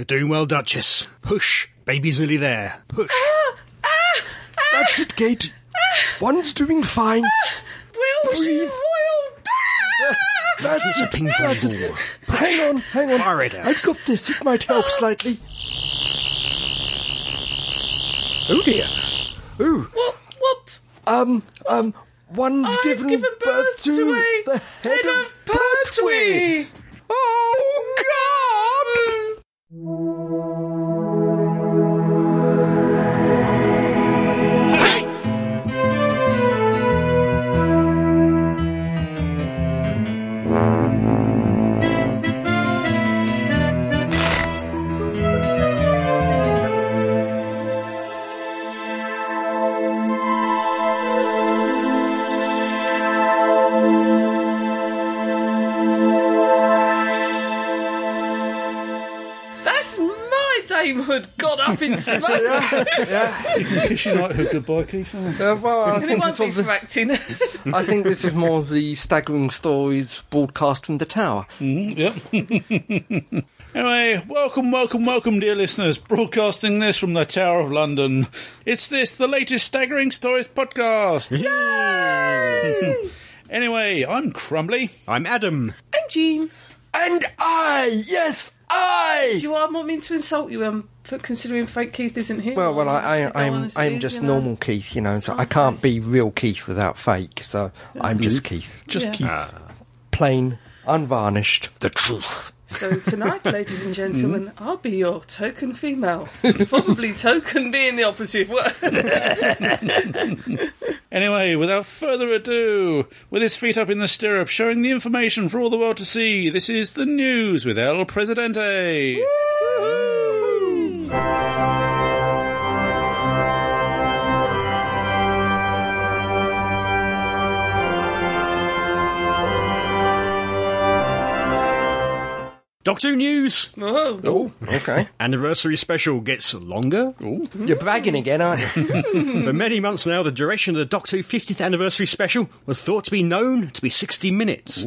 You're doing well, Duchess. Push. Baby's nearly there. Push. That's it, Kate. One's doing fine. Will Breathe. Royal That's a it. ping That's pong it. ball. Hang on, hang on. Fire it out. I've got this. It might help slightly. Oh dear. Ooh. What? What? Um, um, one's I've given, given birth to a the head, of Pertwee. Oh, God! That's my damehood got up in smoke. Yeah. You can kiss your knighthood goodbye, Keith. Uh, well, I And it think, won't it's be of the, for acting. I think this is more of the staggering stories broadcast from the tower. Yep. anyway, welcome, welcome, welcome, dear listeners. Broadcasting this from the Tower of London. It's this, the latest Staggering Stories podcast. Yay! anyway, I'm Crumbly. I'm Adam. I'm Jean. And I, yes, I. Do you want me to insult you um, for considering fake Keith isn't here? Well, well, Or I, I, on I'm, I'm just you know? normal Keith, you know. So I can't be real Keith without fake. So I'm just Keith, Just Yeah. Keith. plain, unvarnished, the truth. So tonight, ladies and gentlemen, mm-hmm. I'll be your token female. Probably token being the opposite word. Anyway, without further ado, with his feet up in the stirrup, showing the information for all the world to see, this is the news with El Presidente. Doctor Who News. Whoa. Oh, okay. Anniversary special gets longer. You're bragging again, aren't you? For many months now, the duration of the Doctor Who 50th anniversary special was thought to be known to be 60 minutes.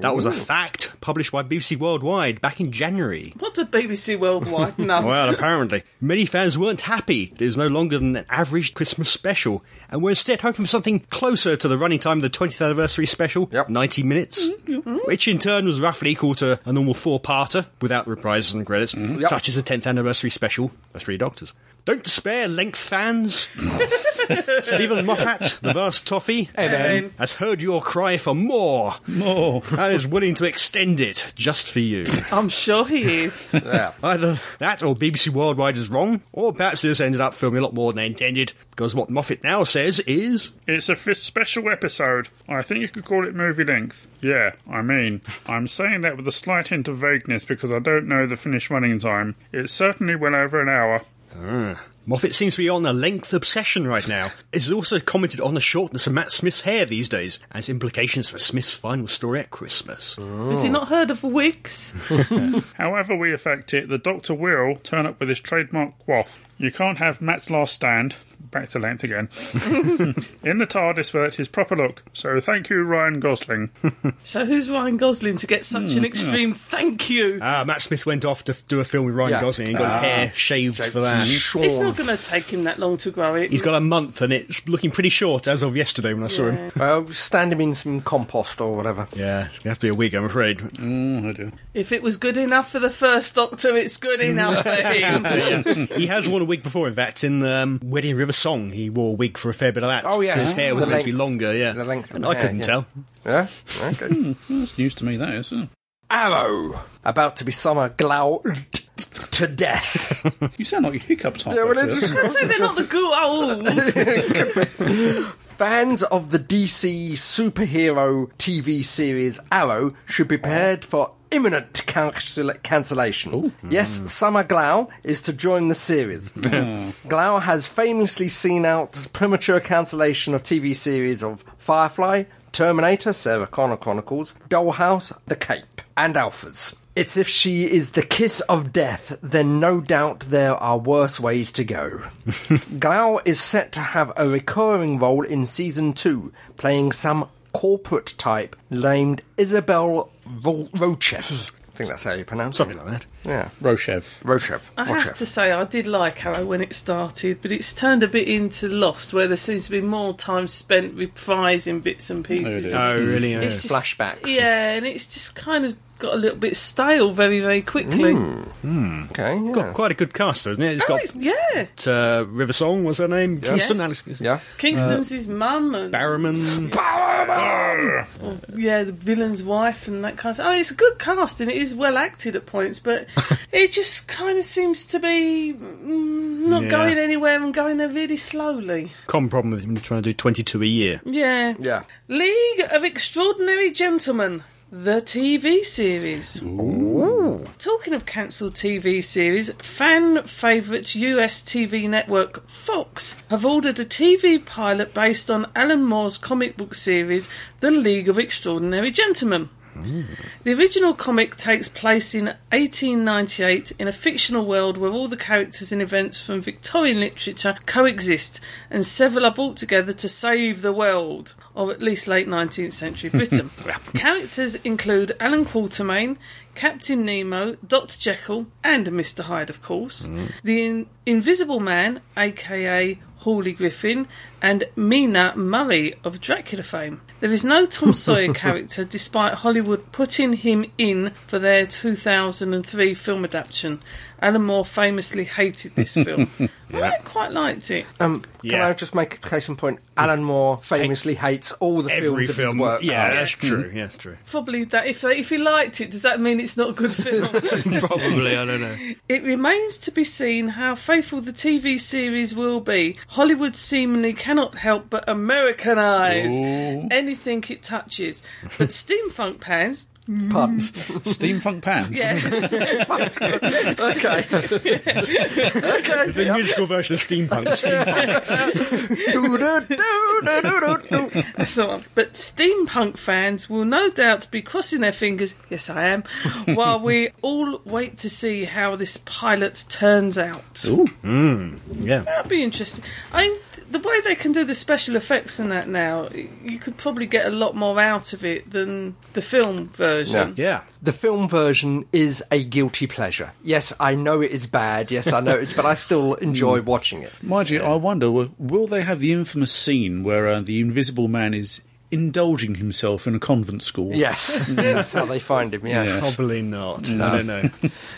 That was a fact published by BBC Worldwide back in January. What did BBC Worldwide know? Well, apparently, many fans weren't happy that it was no longer than an average Christmas special, and were instead hoping for something closer to the running time of the 20th anniversary special, Yep. 90 minutes, mm-hmm. which in turn was roughly equal to a normal four-parter without reprises and credits, Yep. such as the 10th anniversary special, The Three Doctors. Don't despair, length fans. Steven Moffat, the vast toffee, has heard your cry for more More. and is willing to extend it just for you. I'm sure he is. yeah. Either that or BBC Worldwide is wrong, or perhaps this ended up filming a lot more than they intended, because what Moffat now says is. It's a f- special episode. I think you could call it movie length. Yeah, I mean, I'm saying that with a slight hint of vagueness because I don't know the finished running time. It's certainly well over an hour. Ah. Moffat seems to be on a length obsession right now. It's also commented on the shortness of Matt Smith's hair these days, and its implications for Smith's final story at Christmas. Has he not heard of wigs? However we affect it, the Doctor will turn up with his trademark quaff. You can't have Matt's last stand, back to length again, in the TARDIS without his proper look. So thank you, Ryan Gosling. So who's Ryan Gosling to get such an extreme thank you? Ah, Matt Smith went off to do a film with Ryan Yeah. Gosling and got his hair shaved for that. It's not going to take him that long to grow it. He's got a month and it's looking pretty short as of yesterday when I saw him. Well, stand him in some compost or whatever. Yeah, it's going to have to be a wig, I'm afraid. Oh, I do. If it was good enough for the first Doctor, it's good enough for him. he has worn a wig before, in fact, in um, Wedding River Song. He wore a wig for a fair bit of that. Oh, yes. His hair was The meant to be longer, yeah. the length of and the I hair, couldn't yeah. tell. Yeah? Okay. Hmm. That's news to me, that is. isn't Arrow. About to be summer glowed to death. You sound like you hiccuped halfway Yeah, well, through. it's- say they're not the oh, ghouls. Fans of the DC superhero TV series Arrow should be prepared for imminent cancel- cancellation. Yes, mm. Summer Glau is to join the series. Glau has famously seen out premature cancellation of TV series of Firefly, Terminator, Sarah Connor Chronicles, Dollhouse, The Cape, and Alphas. It's if she is the kiss of death, then no doubt there are worse ways to go. Glau is set to have a recurring role in season two, playing some corporate type named Isabel Ro- Rochev. I think that's how you pronounce Something it. like that. Yeah. Roshev. Roshev. I have Roshev. to say, I did like Arrow when it started, but it's turned a bit into Lost, where there seems to be more time spent reprising bits and pieces. dear. Oh, really? Oh, yeah. It's just- Flashbacks. Yeah, and it's just kind of got a little bit stale very, very quickly. Okay, yeah. Got quite a good cast, though, isn't it? It's Oh, got it's- yeah, uh, River Song, was her name? Kingston? Yes. Alex yeah. Kingston's his mum, and Barrowman. yeah, the villain's wife, and that kind of. stuff. Oh, it's a good cast and It is well acted at points, but it just kind of seems to be mm, not Yeah. going anywhere and going there really slowly. Common problem with him trying to do 22 a year. Yeah, Yeah. League of Extraordinary Gentlemen, the TV series. Talking of cancelled TV series, fan favourite US TV network Fox have ordered a TV pilot based on Alan Moore's comic book series, The League of Extraordinary Gentlemen. The original comic takes place in 1898 in a fictional world where all the characters and events from Victorian literature coexist and several are brought together to save the world, or at least late 19th century Britain. characters include Allan Quatermain, Captain Nemo, Dr. Jekyll, and Mr. Hyde, of course, mm. the in- Invisible Man, aka Hawley Griffin, and Mina Murray of Dracula fame. There is no Tom Sawyer character despite Hollywood putting him in for their 2003 film adaptation. Alan Moore famously hated this film. I quite liked it. Um, Can Yeah. I just make a case in point? Alan Moore famously hates all the Every films of film. his work. Yeah, Oh, that's true. Yeah, that's true. Probably that if if he liked it, does that mean it's not a good film? Probably, I don't know. It remains to be seen how faithful the TV series will be. Hollywood seemingly cannot help but Americanise anything it touches. But steampunk pans, Puns. Steampunk pants. yeah, okay. The musical version of Steampunk. Steampunk. That's the one. But steampunk fans will no doubt be crossing their fingers. Yes, I am. while we all wait to see how this pilot turns out. Ooh. Hmm. Yeah. That'd be interesting. I mean, the way they can do the special effects in that now, you could probably get a lot more out of it than the film version. Yeah. The film version is a guilty pleasure. Yes, I know it is bad. Yes, I know it's, but I still enjoy watching it. Mind you, I wonder, will will they have the infamous scene where uh, the Invisible Man is indulging himself in a convent school? Yes, that's how they find him. Yes, Yes. Probably not. I don't know.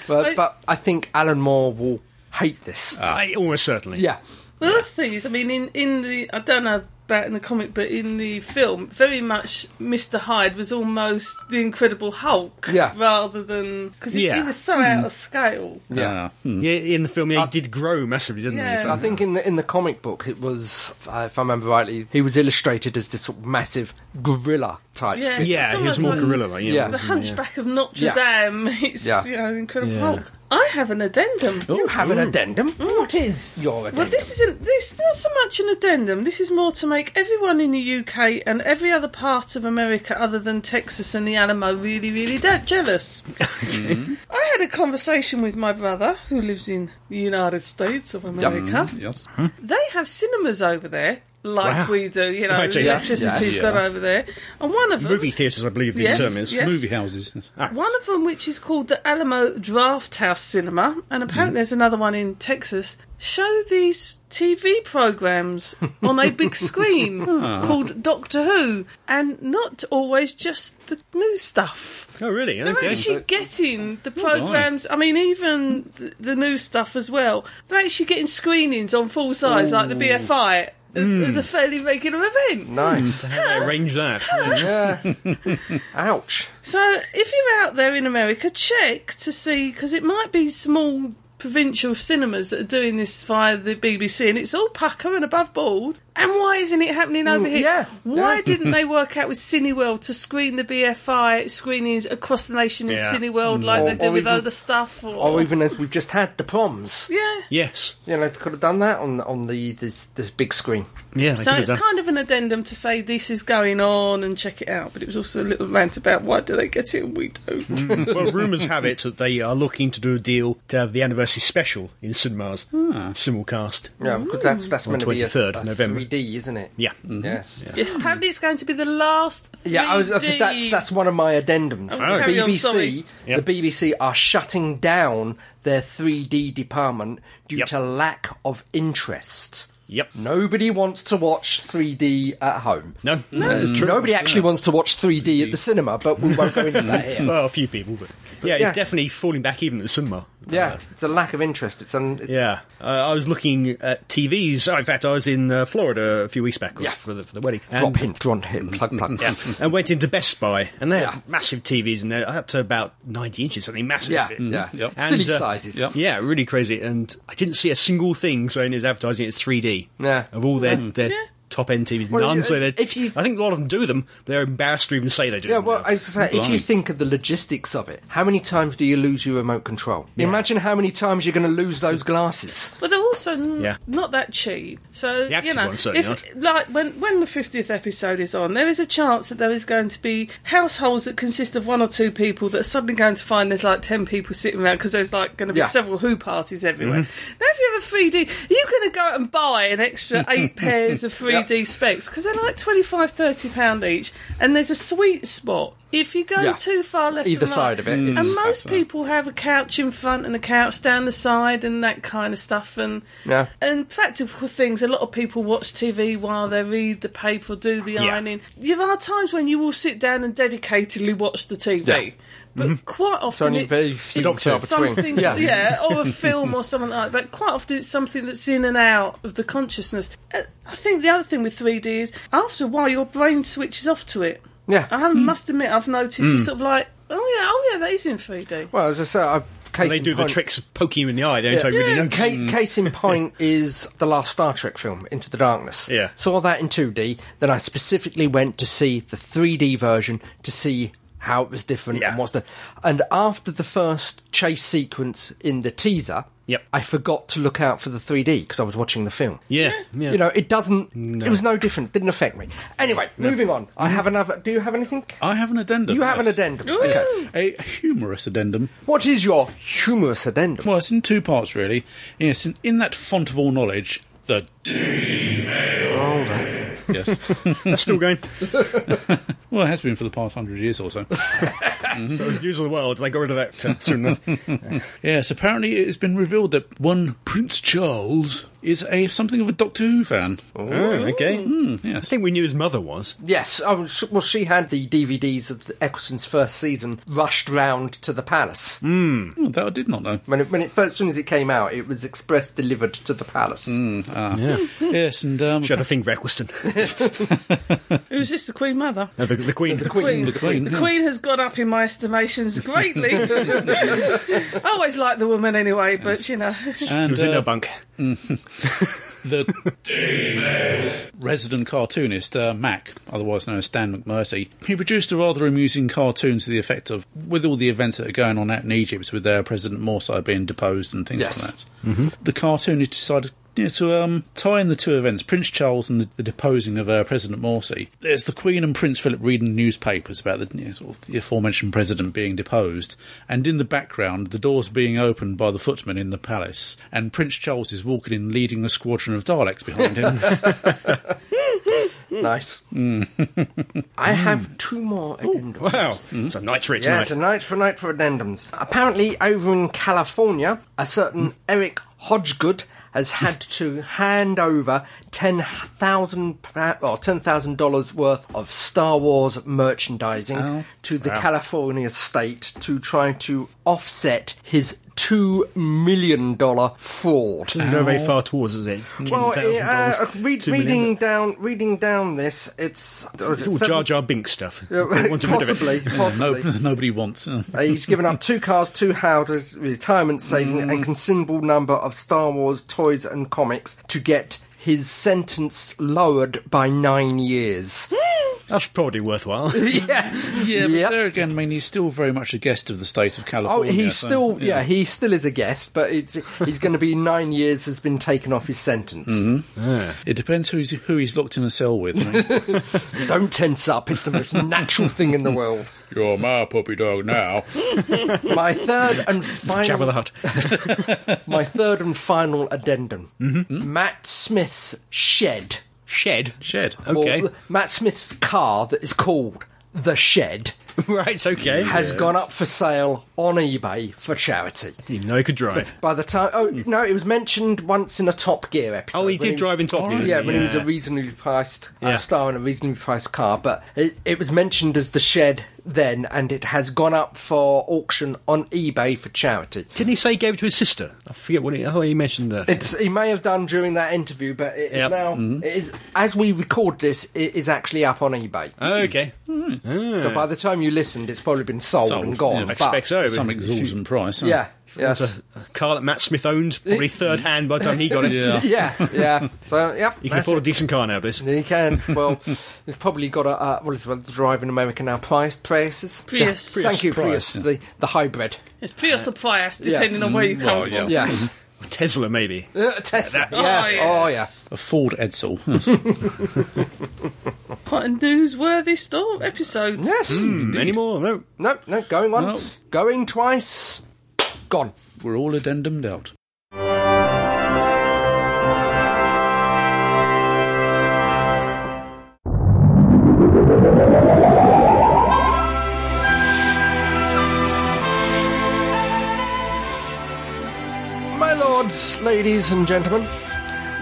but but I think Alan Moore will hate this. I, almost certainly. yeah, Well, that's the thing is, I mean, in, in the, I don't know about in the comic, but in the film, very much Mr. Hyde was almost the Incredible Hulk. Yeah. Rather than. Because he, he Yeah. was so out of scale. yeah. Ah, hmm. Yeah, in the film, yeah, he did grow massively, didn't Yeah. he? So- I think in the in the comic book it was, uh, if I remember rightly, he was illustrated as this sort of massive gorilla type. Yeah. figure. yeah, he was more gorilla like. Yeah. Yeah, The wasn't? Yeah. Hunchback of Notre Yeah. Dame. It's, Yeah. you know, Incredible Yeah. Hulk. I have an addendum. You have an addendum. Mm. What is your addendum? Well, this isn't this not so much an addendum. This is more to make everyone in the UK and every other part of America, other than Texas and the Alamo, really, really de- jealous. I had a conversation with my brother, who lives in the United States of America. Yes. They have cinemas over there, like Wow. we do. You know, yeah. electricity's Yeah. gone over there, and one of them, Movie theatres, I believe the Yes, term is. yes. Movie houses. Ah. one of them, which is called the Alamo Drafthouse Cinema, and mhm. apparently there's another one in Texas, show these TV programs on a big screen ah. called Doctor Who, and not always just the new stuff. Oh, really? They're Okay. actually getting the programs. I mean, even the, the new stuff as well. They're actually getting screenings on full size, like the BFI, as, as hmm. a fairly regular event. nice. Mm, how they arrange that? yeah. Ouch. So, if you're out there in America, check to see because it might be small provincial cinemas that are doing this via the BBC, and it's all pucker and above board. And why isn't it happening over mm, here? yeah, Why yeah. didn't they work out with Cineworld to screen the BFI screenings across the nation in Yeah. Cineworld like Or- they do or with even- other stuff? Or, Or even as we've just had the proms. yeah. yes. You know, they could have done that on on the this, this big screen. Yeah, So it's done. kind of an addendum to say this is going on and check it out, but it was also a little rant about why do they get it and we don't. Mm. well, rumours have it that they are looking to do a deal to have the anniversary special in cinemas. Ah. simulcast. Yeah, because that's that's On meant to be a, 23rd a of November. 3D, isn't it? Yeah. Mm-hmm. Yes. Yes, apparently it's going to be the last. 3D. Yeah, I was, I said that's that's one of my addendums. Oh, the carry on, sorry. BBC, Yep. the BBC are shutting down their 3D department due Yep. to lack of interest. Yep. Nobody wants to watch 3D at home. No, that is true. Nobody actually wants to watch 3D at the cinema, but we won't go into that here. Well, a few people, but yeah, yeah. it's definitely falling back even at the cinema. Yeah, it's a lack of interest. It's, un, it's Yeah, uh, I was looking at TVs. Oh, in fact, I was in uh, Florida a few weeks back Yeah. for the for the wedding. drop And- hint, drop hint, plug, plug. Yeah, and went into Best Buy, and they had massive TVs, and they're up to about ninety inches, something massive. Yeah, It- yeah. Yep. And, Silly uh, sizes. yep. Yeah, really crazy. And I didn't see a single thing saying it was advertising it's 3D. Yeah. Of all their, mm. their top end TVs. Well, none say they. I think a lot of them do them, but they're embarrassed to even say they do. Yeah, well, I say, if you think of the logistics of it, how many times do you lose your remote control? Yeah. Imagine how many times you're going to lose those glasses. But they're also n- yeah. not that cheap. So you know, if, like when when the fiftieth episode is on, there is a chance that there is going to be households that consist of one or two people that are suddenly going to find there's like ten people sitting around because there's like going to be yeah. several who parties everywhere. Mm-hmm. Now, if you have a 3D, are you going to go out and buy an extra eight pairs of 3D LED specs because they're like 25 30 pound each and there's a sweet spot if you go yeah. too far left either side of it and most people have a couch in front and a couch down the side and that kind of stuff and yeah. and practical things a lot of people watch TV while they read the paper do the ironing yeah. there are times when you will sit down and dedicatedly watch the TV yeah. But mm-hmm. quite often only it's, very it's few and between. something, Yeah. yeah. or a film or something like that. But quite often it's something that's in and out of the consciousness. Uh, I think the other thing with 3D is after a while your brain switches off to it. Yeah. I mm. must admit, I've noticed you mm. sort of like, oh yeah, oh yeah, that is in 3D. Well, as I say, I, case they in do the tricks of poking you in the eye. Don't Yeah. really Yeah. notice. Ca- mm. case in point is the last Star Trek film, Into the Darkness. Yeah. Saw that in 2D, then I specifically went to see the 3D version to see how it was different Yeah. and what's the. And after the first chase sequence in the teaser, Yep. I forgot to look out for the 3D because I was watching the film. Yeah, yeah. You know, it doesn't. It was no different. Didn't affect me. Anyway, moving on. I have another. Do you have anything? I have an addendum. You have an addendum. Okay. A humorous addendum. What is your humorous addendum? Well, it's in two parts, really. Yes, in, in that font of all knowledge, the Oh, that- yes. That's still going. well, it has been for the past hundred years or so. so as news of the world, they got rid of that soon enough. yes, apparently it has been revealed that one Prince Charles is a something of a Doctor Who fan. Oh, okay. I Yes. think we knew his mother was. Yes, oh, sh- well, she had the DVDs of Eccleston's first season rushed round to the palace. Oh, that I did not know. When it, when it first, as soon as it came out, it was express delivered to the palace. Yeah. Yes, and um, She had a thing for Eccleston. Who's this, the Queen Mother? No, the, the Queen. The Queen. The Queen, yeah. Queen has gone up in my estimations greatly. I always like the woman anyway, but you know. She and was in uh, her bunk. the resident cartoonist uh, Mac, otherwise known as Stan McMurtry, he produced a rather amusing cartoon to the effect of, with all the events that are going on out in Egypt, with their President Morsi being deposed and things Yes. like that. Mm-hmm. The cartoonist decided. You know, to um, tie in the two events, Prince Charles and the, the deposing of uh, President Morsi, there's the Queen and Prince Philip reading newspapers about the, you know, sort of the aforementioned president being deposed, and in the background, the doors being opened by the footmen in the palace, and Prince Charles is walking in leading a squadron of Daleks behind him. Nice. I have two more addendums. Wow. It's a night for it Yeah, tonight. it's a night for night for addendums. Apparently, over in California, a certain Eric Hodggood has had to hand over ten thousand or ten thousand dollars worth of Star Wars merchandising to the California state to try to offset his two million dollar fraud. Doesn't go very far towards, is it? Well, uh, read, $2 million. reading down, reading down this, it's, was It's it all seven- Jar Jar Binks stuff. Yeah, They wanted rid of it. possibly, no, possibly. nobody wants. uh, Uh, he's given up two cars, two houses, retirement saving, Mm. and considerable number of Star Wars toys and comics to get his sentence lowered by nine years. That's probably worthwhile. yeah, Yeah, Yep. but there again, I mean, he's still very much a guest of the state of California. Oh, he's so, still yeah. he still is a guest, but it's he's going to be nine years has been taken off his sentence. Mm-hmm. It depends who's, who he's locked in a cell with. I mean. Don't tense up; it's the most natural thing in the world. You're my puppy dog now. My third and final. Jabba the final, Hutt. my third and final addendum. Mm-hmm. Matt Smith's shed. Shed. Shed. Okay. Or Matt Smith's car that is called the Shed right, okay. has gone up for sale on eBay for charity. Didn't even know he could drive. By the time, oh no, it was mentioned once in a Top Gear episode. Oh, he when did drive in Top Gear, didn't Yeah, he? when he was a reasonably priced uh, Yeah. star in a reasonably priced car. But it, it was mentioned as the Shed then, and it has gone up for auction on eBay for charity. Didn't he say he gave it to his sister? I forget what he, oh, he mentioned that. It's he may have done during that interview, but it is Yep. now mm-hmm. it is as we record this, it is actually up on eBay. Oh, okay. So by the time you listened, it's probably been sold, Sold, and gone. yeah. I but- expect so. Some exorbitant price. huh? Yeah. It's Yes. a, a car that Matt Smith owned, probably third hand by the time he got it. Yeah. yeah. Yeah. So yep. You can that's afford a decent car nowadays. You can. Well, it's probably got a uh, what is it? Drive in America now. Price Priuses. Prius. Yeah. Thank you, Prius, Prius. The the hybrid. It's Prius or Prius, depending on where you come Well, yeah. from. Yes. Tesla, maybe. Uh, Tesla. Oh, yeah. Oh yeah. yes. A Ford Edsel. Quite a newsworthy store episode. Yes. Hmm, Any more? No. No. No. Going once. Going twice. Gone. We're all addendumed out. My lords, ladies, and gentlemen,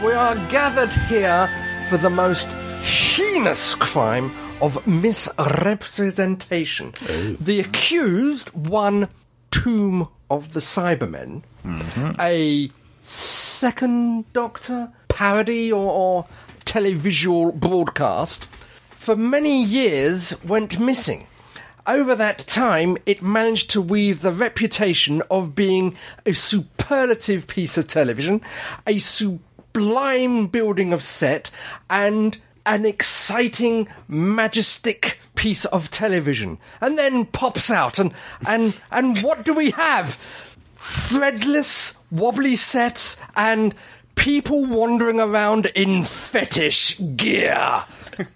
we are gathered here for the most heinous crime of misrepresentation. Oh. The accused won Tomb of the Cybermen, mm-hmm. a second Doctor parody or, or televisual broadcast, for many years went missing. Over that time, it managed to weave the reputation of being a superlative piece of television, a sublime building of set, and an exciting, majestic piece of television. And then pops out, and and and what do we have? Threadless, wobbly sets, and people wandering around in fetish gear.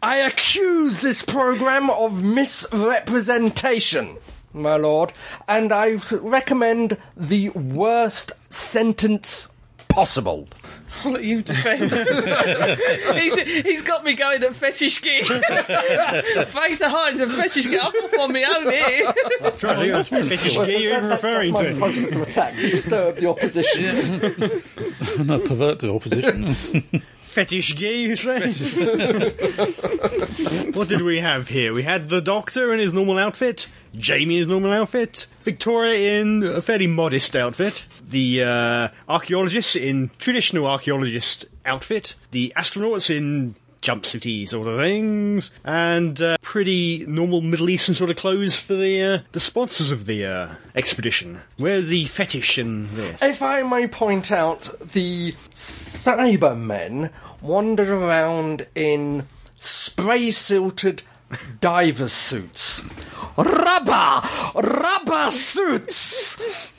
I accuse this program of misrepresentation, my lord, and I recommend the worst sentence possible. I'll let you defend. he's, he's got me going at fetish gear. Frazer Hines and fetish gear. I'm off on my own here. Trying to think of fetish gear you're even referring to. process of attack. Disturb the opposition. Not pervert the opposition. Fetish gear, you say? what did we have here? We had the Doctor in his normal outfit, Jamie in his normal outfit, Victoria in a fairly modest outfit, the uh, archaeologist in traditional archaeologist outfit, the astronauts in jumpsuity sort of things, and uh, pretty normal Middle Eastern sort of clothes for the uh, the sponsors of the uh, expedition. Where's the fetish in this? If I may point out, the Cybermen wandered around in spray silted diver suits. Rubber! Rubber suits!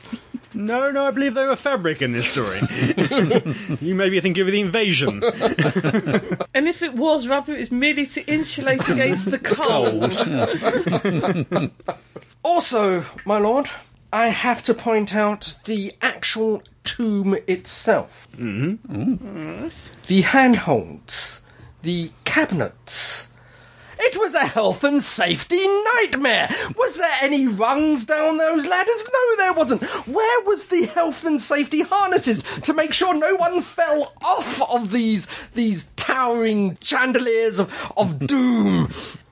No, no, I believe they were fabric in this story. you may be thinking of the invasion. And if it was rubber, it was merely to insulate against the cold. Also, my lord, I have to point out the actual tomb itself. Mm-hmm. The handholds, the cabinets. It was a health and safety nightmare. Was there any rungs down those ladders? No, there wasn't. Where was the health and safety harnesses to make sure no one fell off of these these towering chandeliers of, of doom?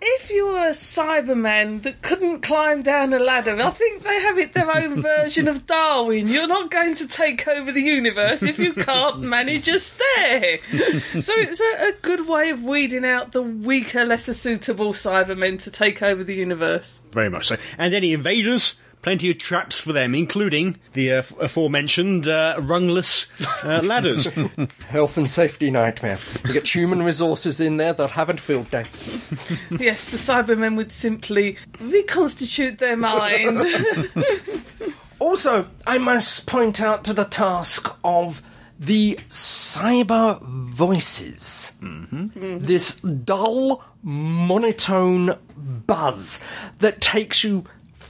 If you were a Cyberman that couldn't climb down a ladder, I think they have it their own version of Darwin. You're not going to take over the universe if you can't manage a stair. So it was a, a good way of weeding out the weaker, lesser suitable Cybermen to take over the universe. Very much so. And any invaders, plenty of traps for them, including the uh, aforementioned uh, rungless uh, ladders. Health and safety nightmare. You get human resources in there that haven't field day. Yes, the Cybermen would simply reconstitute their mind. Also, I must point out to the task of the cyber voices. This dull, monotone buzz that takes you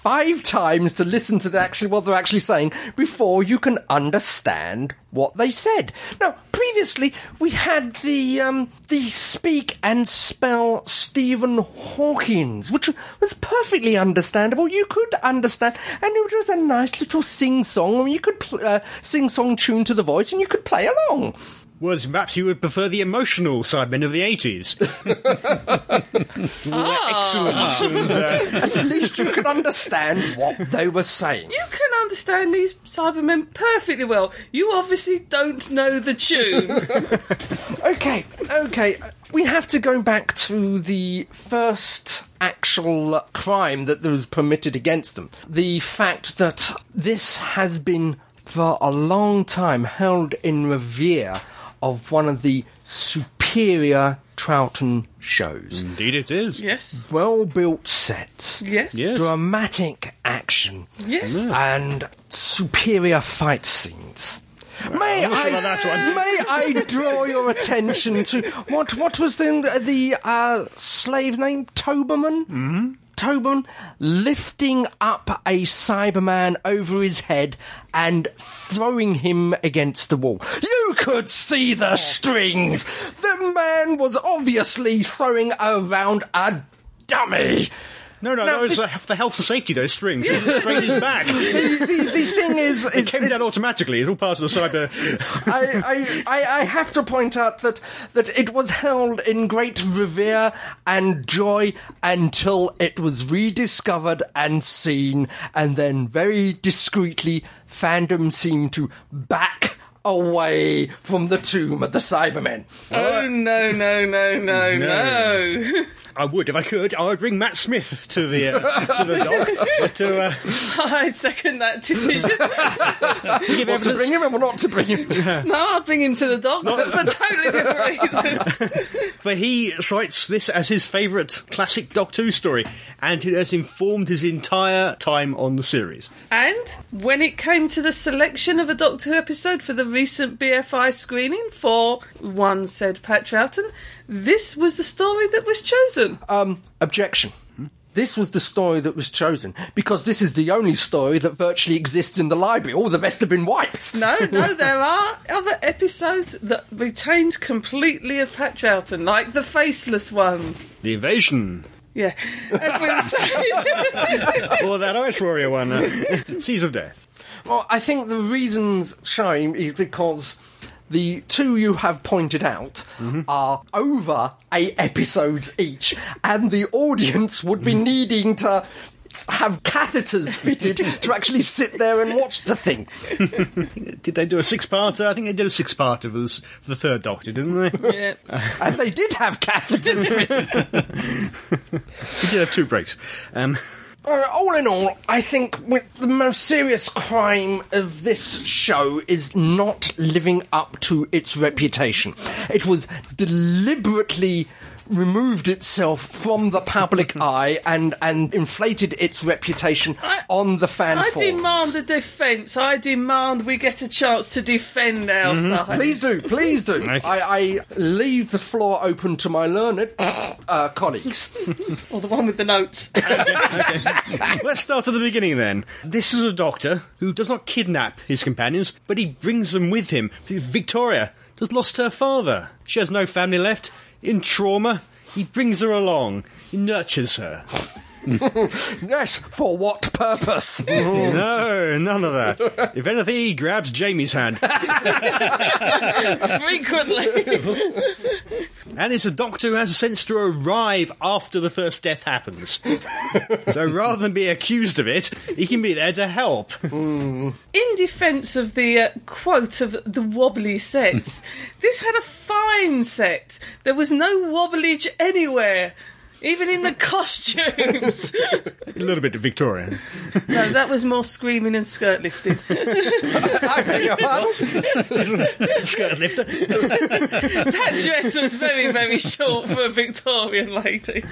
five times to listen to the actually what they're actually saying before you can understand what they said. Now, previously we had the um, the speak and spell Stephen Hawkins, which was perfectly understandable. You could understand, and it was a nice little sing song. I mean, you could pl- uh, sing song tune to the voice, and you could play along. Was perhaps you would prefer the emotional Cybermen of the 80s. Excellent. And, uh, At least you could understand what they were saying. You can understand these Cybermen perfectly well. You obviously don't know the tune. Okay, okay. We have to go back to the first actual crime that was permitted against them. The fact that this has been for a long time held in revere of one of the superior Troughton shows. indeed it is. yes. Well built sets. Yes. Yes. Dramatic action Yes. and superior fight scenes. May I'm not I, sure that one. may I draw your attention to what what was the the uh, slave's name? Toberman. Mm-hmm. Toberman lifting up a Cyberman over his head and throwing him against the wall. You could see the strings. The man was obviously throwing around a dummy. No, no, Now, that was this- uh, for health and safety, those strings. It was straight his back. The, the, the thing is, It is, came is- down automatically. It's all part of the cyber. I, I, I, I have to point out that, that it was held in great revere and joy until it was rediscovered and seen, and then very discreetly, fandom seemed to back away from the tomb of the Cybermen. Oh no no no no no! I would if I could. I would bring Matt Smith to the uh, to the dock to, uh, I second that decision. to give What, to bring him or not to bring him? no, I'd bring him to the dock, but for totally different reasons. For he cites this as his favourite classic Doctor Who story, and it has informed his entire time on the series. And when it came to the selection of a Doctor Who episode for the recent BFI screening for one said Pat Troughton, this was the story that was chosen. Um, objection. This was the story that was chosen because this is the only story that virtually exists in the library. All the rest have been wiped. No, no, there are other episodes that retained completely of Pat Troughton, like the faceless ones. The invasion, Yeah, as we were saying. or that Ice Warrior one, uh, Seeds of Death. Well, I think the reasons shine is because the two you have pointed out are over eight episodes each, and the audience would be needing to have catheters fitted to actually sit there and watch the thing. Did they do a six-parter? I think they did a six-parter for, this, for the third Doctor, didn't they? yeah. And they did have catheters fitted. He did have two breaks. Um, Uh, all in all, I think the most serious crime of this show is not living up to its reputation. It was deliberately removed itself from the public eye and, and inflated its reputation I- on the fan I forums. demand a defence. I demand we get a chance to defend our side. Please do, please do. I, I leave the floor open to my learned uh, colleagues. Or the one with the notes. Let's start at the beginning then. This is a doctor who does not kidnap his companions, but he brings them with him. Victoria has lost her father. She has no family left. In trauma, he brings her along. He nurtures her. Yes, for what purpose? No, none of that. If anything, he grabs Jamie's hand. Frequently. And it's a doctor who has a sense to arrive after the first death happens. so rather than be accused of it, he can be there to help. In defence of the uh, quote of the wobbly sets, this had a fine set. There was no wobblage anywhere. Even in the costumes. A little bit of Victoria. no, that was more screaming and skirt lifting. I beg your pardon? Skirt lifter. That dress was very, very short for a Victorian lady.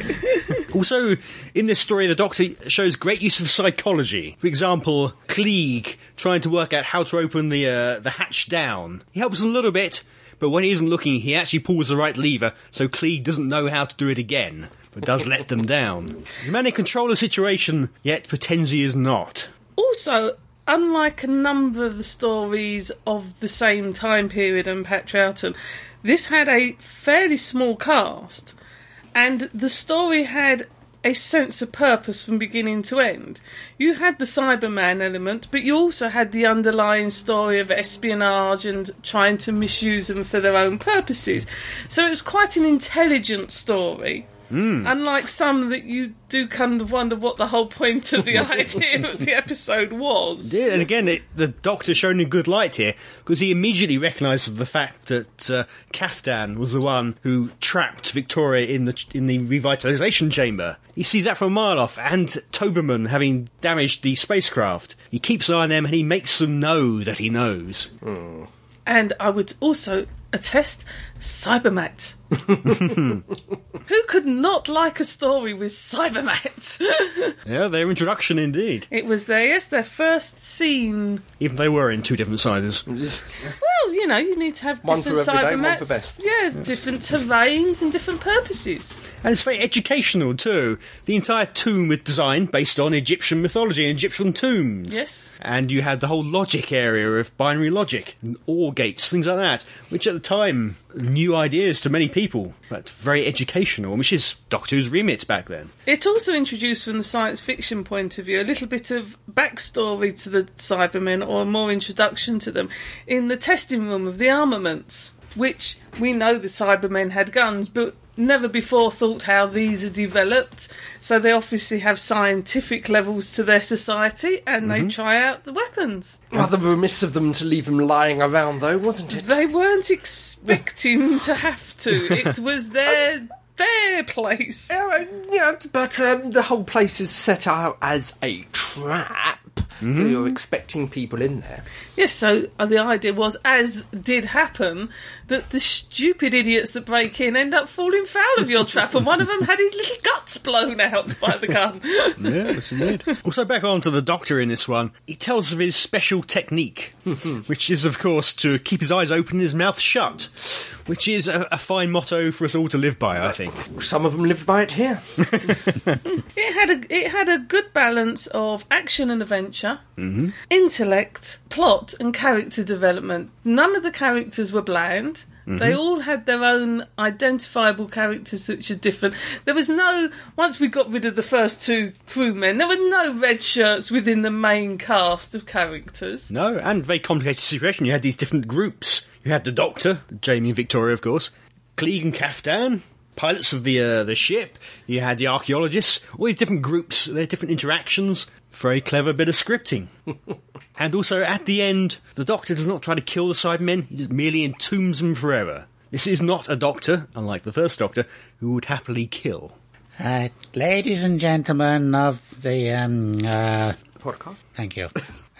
Also, in this story, the Doctor shows great use of psychology. For example, Klieg trying to work out how to open the uh, the hatch down. He helps a little bit, but when he isn't looking, he actually pulls the right lever, so Klieg doesn't know how to do it again, but does let them down. He's a man in control of the situation, yet pretends he is not. Also, unlike a number of the stories of the same time period and Pat Troughton, this had a fairly small cast, and the story had a sense of purpose from beginning to end. You had the Cyberman element, but you also had the underlying story of espionage and trying to misuse them for their own purposes. So it was quite an intelligent story. Unlike some that you do kind of wonder what the whole point of the idea of the episode was. Yeah, and again, it, the Doctor shown in good light here because he immediately recognises the fact that uh, Kaftan was the one who trapped Victoria in the in the revitalisation chamber. He sees that from a mile off, and Toberman having damaged the spacecraft. He keeps an eye on them, and he makes them know that he knows. And I would also attest Cybermats. Who could not like a story with Cybermats? Yeah, their introduction indeed. it was their yes, their first scene. Even they were in two different sizes. Well, you know, you need to have One different for every day, one Cybermats. for best. Yeah, different terrains and different purposes. And it's very educational too. The entire tomb was designed based on Egyptian mythology and Egyptian tombs. Yes. And you had the whole logic area of binary logic, and OR gates, things like that, which at the time new ideas to many people, but very educational, which is Doctor Who's remit back then. It also introduced, from the science fiction point of view, a little bit of backstory to the Cybermen, or more introduction to them, in the testing room of the armaments, which we know the Cybermen had guns, but never before thought how these are developed. So they obviously have scientific levels to their society, and they try out the weapons. Rather remiss of them to leave them lying around, though, wasn't it? They weren't expecting to have to. It was their their place. Yeah, yeah, but um, the whole place is set out as a trap, so you're expecting people in there. Yes, so uh, the idea was, as did happen, that the stupid idiots that break in end up falling foul of your trap, and one of them had his little guts blown out by the gun. Yeah, yes, indeed. also, back on to the Doctor in this one. He tells of his special technique, which is, of course, to keep his eyes open and his mouth shut, which is a, a fine motto for us all to live by, I think. Some of them lived by it here. it had a it had a good balance of action and adventure, intellect, plot, and character development. None of the characters were bland. They all had their own identifiable characters which are different. There was no, once we got rid of the first two crewmen, there were no red shirts within the main cast of characters. No, and very complicated situation. You had these different groups. You had the Doctor, Jamie and Victoria, of course, Klieg and Kaftan, pilots of the uh, the ship. You had the archaeologists. All these different groups, their different interactions. Very clever bit of scripting. and also, at the end, the Doctor does not try to kill the Cybermen. He just merely entombs them forever. This is not a Doctor, unlike the first Doctor, who would happily kill. Uh, ladies and gentlemen of the, um, uh, Podcast. thank you.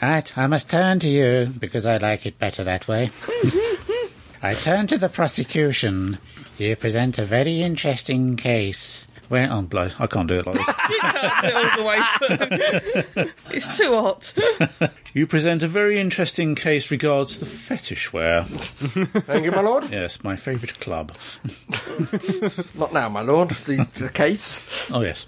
Right, I must turn to you because I like it better that way. I turn to the prosecution. You present a very interesting case. Where, oh, blow, I can't do it like this. You can't do it all the way through. it's too hot. You present a very interesting case regards the fetish wear. Thank you, my lord. Yes, my favourite club. Not now, my lord. The, the case. Oh, yes.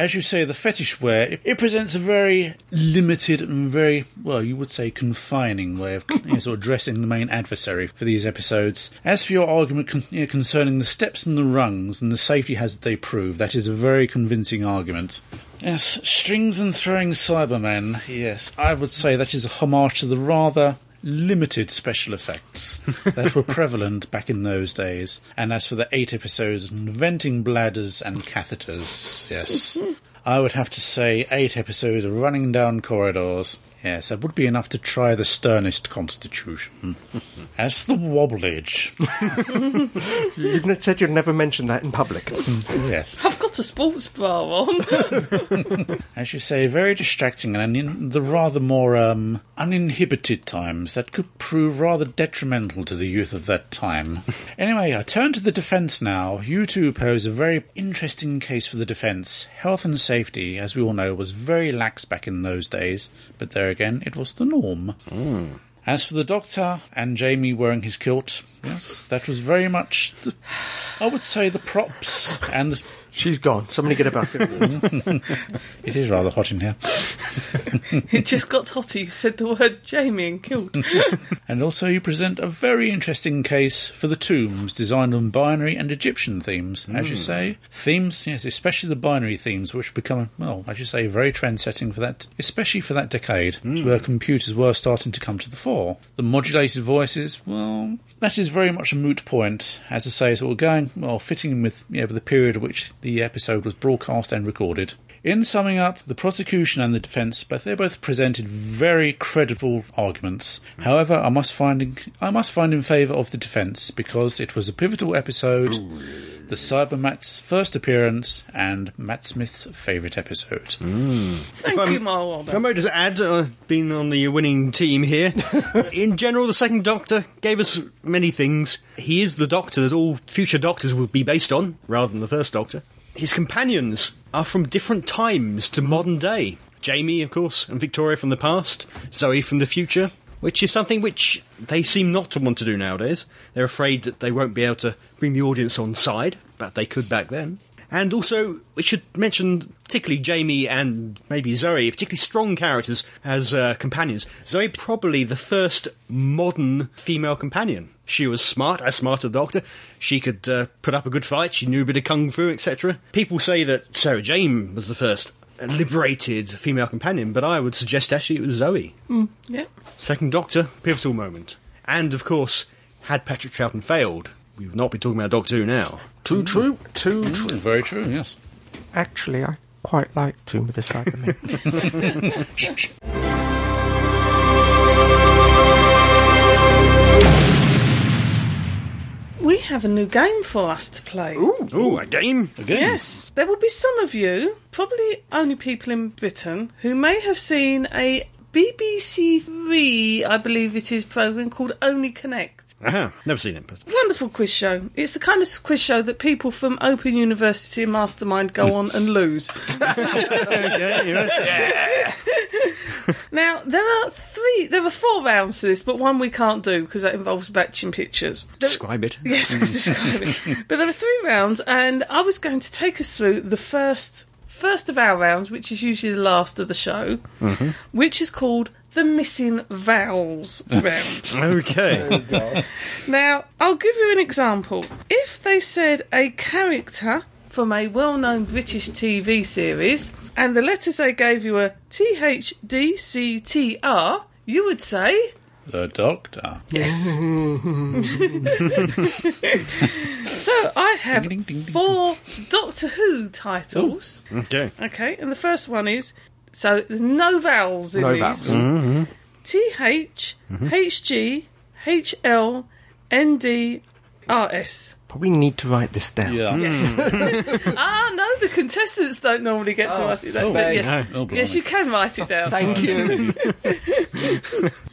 As you say, the fetish wear, it, it presents a very limited and very, well, you would say confining way of you know, sort of addressing the main adversary for these episodes. As for your argument con- you know, concerning the steps and the rungs and the safety hazard they prove, that is a very convincing argument. Yes, strings and throwing Cybermen, yes. I would say that is a homage to the rather limited special effects that were prevalent back in those days. And as for the eight episodes inventing bladders and catheters, yes. I would have to say eight episodes of running down corridors. Yes, that would be enough to try the sternest constitution. As for the wobblage, You ne- said you'd never mention that in public. yes. I've got a sports bra on. as you say, very distracting and in the rather more um, uninhibited times that could prove rather detrimental to the youth of that time. anyway, I turn to the defence now. You two pose a very interesting case for the defence. Health and safety, as we all know, was very lax back in those days, but there again, it was the norm. Hmm. As for the Doctor and Jamie wearing his kilt, yes, that was very much, the, I would say, the props and the. She's gone. Somebody get her back. It is rather hot in here. It just got hotter. You said the word Jamie and killed. And also, you present a very interesting case for the tombs designed on binary and Egyptian themes. As you hmm. say, themes, yes, especially the binary themes, which become, well, as you say, very trend setting for that, especially for that decade, hmm. where computers were starting to come to the fore. The modulated voices, well, that is very much a moot point. As I say, it's all going, well, fitting in with, yeah, with the period which the episode was broadcast and recorded. In summing up, the prosecution and the defence, but they both presented very credible arguments. However, I must find in, I must find in favour of the defence because it was a pivotal episode, the Cybermat's first appearance, and Matt Smith's favourite episode. Thank I'm- you, Mark If I may just add, uh, being on the winning team here, in general, the second Doctor gave us many things. He is the Doctor that all future Doctors will be based on, rather than the first Doctor. His companions are from different times to modern day. Jamie, of course, and Victoria from the past, Zoe from the future, which is something which they seem not to want to do nowadays. They're afraid that they won't be able to bring the audience on side, but they could back then. And also, we should mention particularly Jamie and maybe Zoe, particularly strong characters as uh, companions. Zoe probably the first modern female companion. She was smart, as smart as a doctor. She could uh, put up a good fight. She knew a bit of kung fu, etc. People say that Sarah Jane was the first liberated female companion, but I would suggest actually it was Zoe. Yep. Second Doctor, pivotal moment. And of course, had Patrick Troughton failed, we would not be talking about Doctor Who now. too true. Too mm, true. Very true, yes. Actually, I quite like Tomb of the Cybermen. We have a new game for us to play. Ooh, a game? Yes. There will be some of you, probably only people in Britain, who may have seen a BBC Three, I believe it is, programme called Only Connect. Aha, never seen it. But Wonderful quiz show. It's the kind of quiz show that people from Open University and Mastermind go on and lose. okay, yeah. Now there are three, there are four rounds to this, but one we can't do because that involves batching pictures. There- Describe it. Yes, describe it. But there are three rounds, and I was going to take us through the first first of our rounds, which is usually the last of the show, mm-hmm. which is called the missing vowels round. Okay. Now, I'll give you an example. If they said a character from a well-known British TV series, and the letters they gave you were T H D C T R, you would say The Doctor. Yes. so I have Ding, ding, ding, four Doctor Who titles. okay. Okay, and the first one is so there's no vowels in No these. vowels. T H mm-hmm. H G H L N D R S. Probably need to write this down. Yeah. Yes. Mm. ah, no, the contestants don't normally get to Oh, write it down. oh, but yes, no. Oh, blimey. yes, you can write it oh, down. Thank you.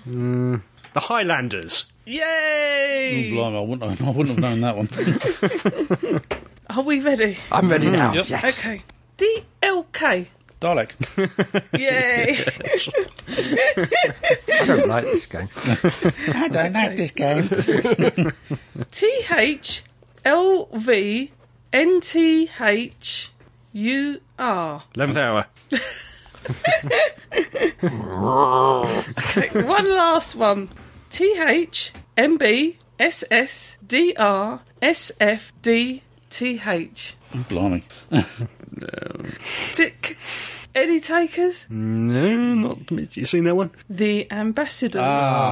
Mm. The Highlanders. Oh, Yay! blimey, I wouldn't, have, I wouldn't have known that one. Are we ready? I'm ready now. Mm, yep. Yes. Okay. D L K. Dalek. Yay! I don't like this game. I don't like this game. T H L V N T H U R. Eleventh hour. Okay, one last one. T H M B S S D R S F D T H. Oh, blimey. Tick. Any takers? No, not. You seen that one? The ambassadors Ah.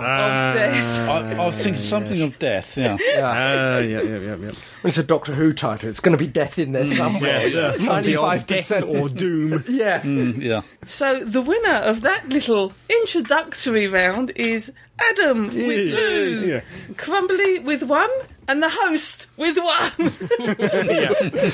of death. I, I was thinking something of death, yeah. Ah, yeah, yeah, yeah, yeah. It's a Doctor Who title. It's going to be death in there somewhere. yeah. Something of 95%. death or doom. Yeah. Mm, yeah. So the winner of that little introductory round is Adam with Yeah, two, yeah. Crumbly with one, and the host with one. yeah.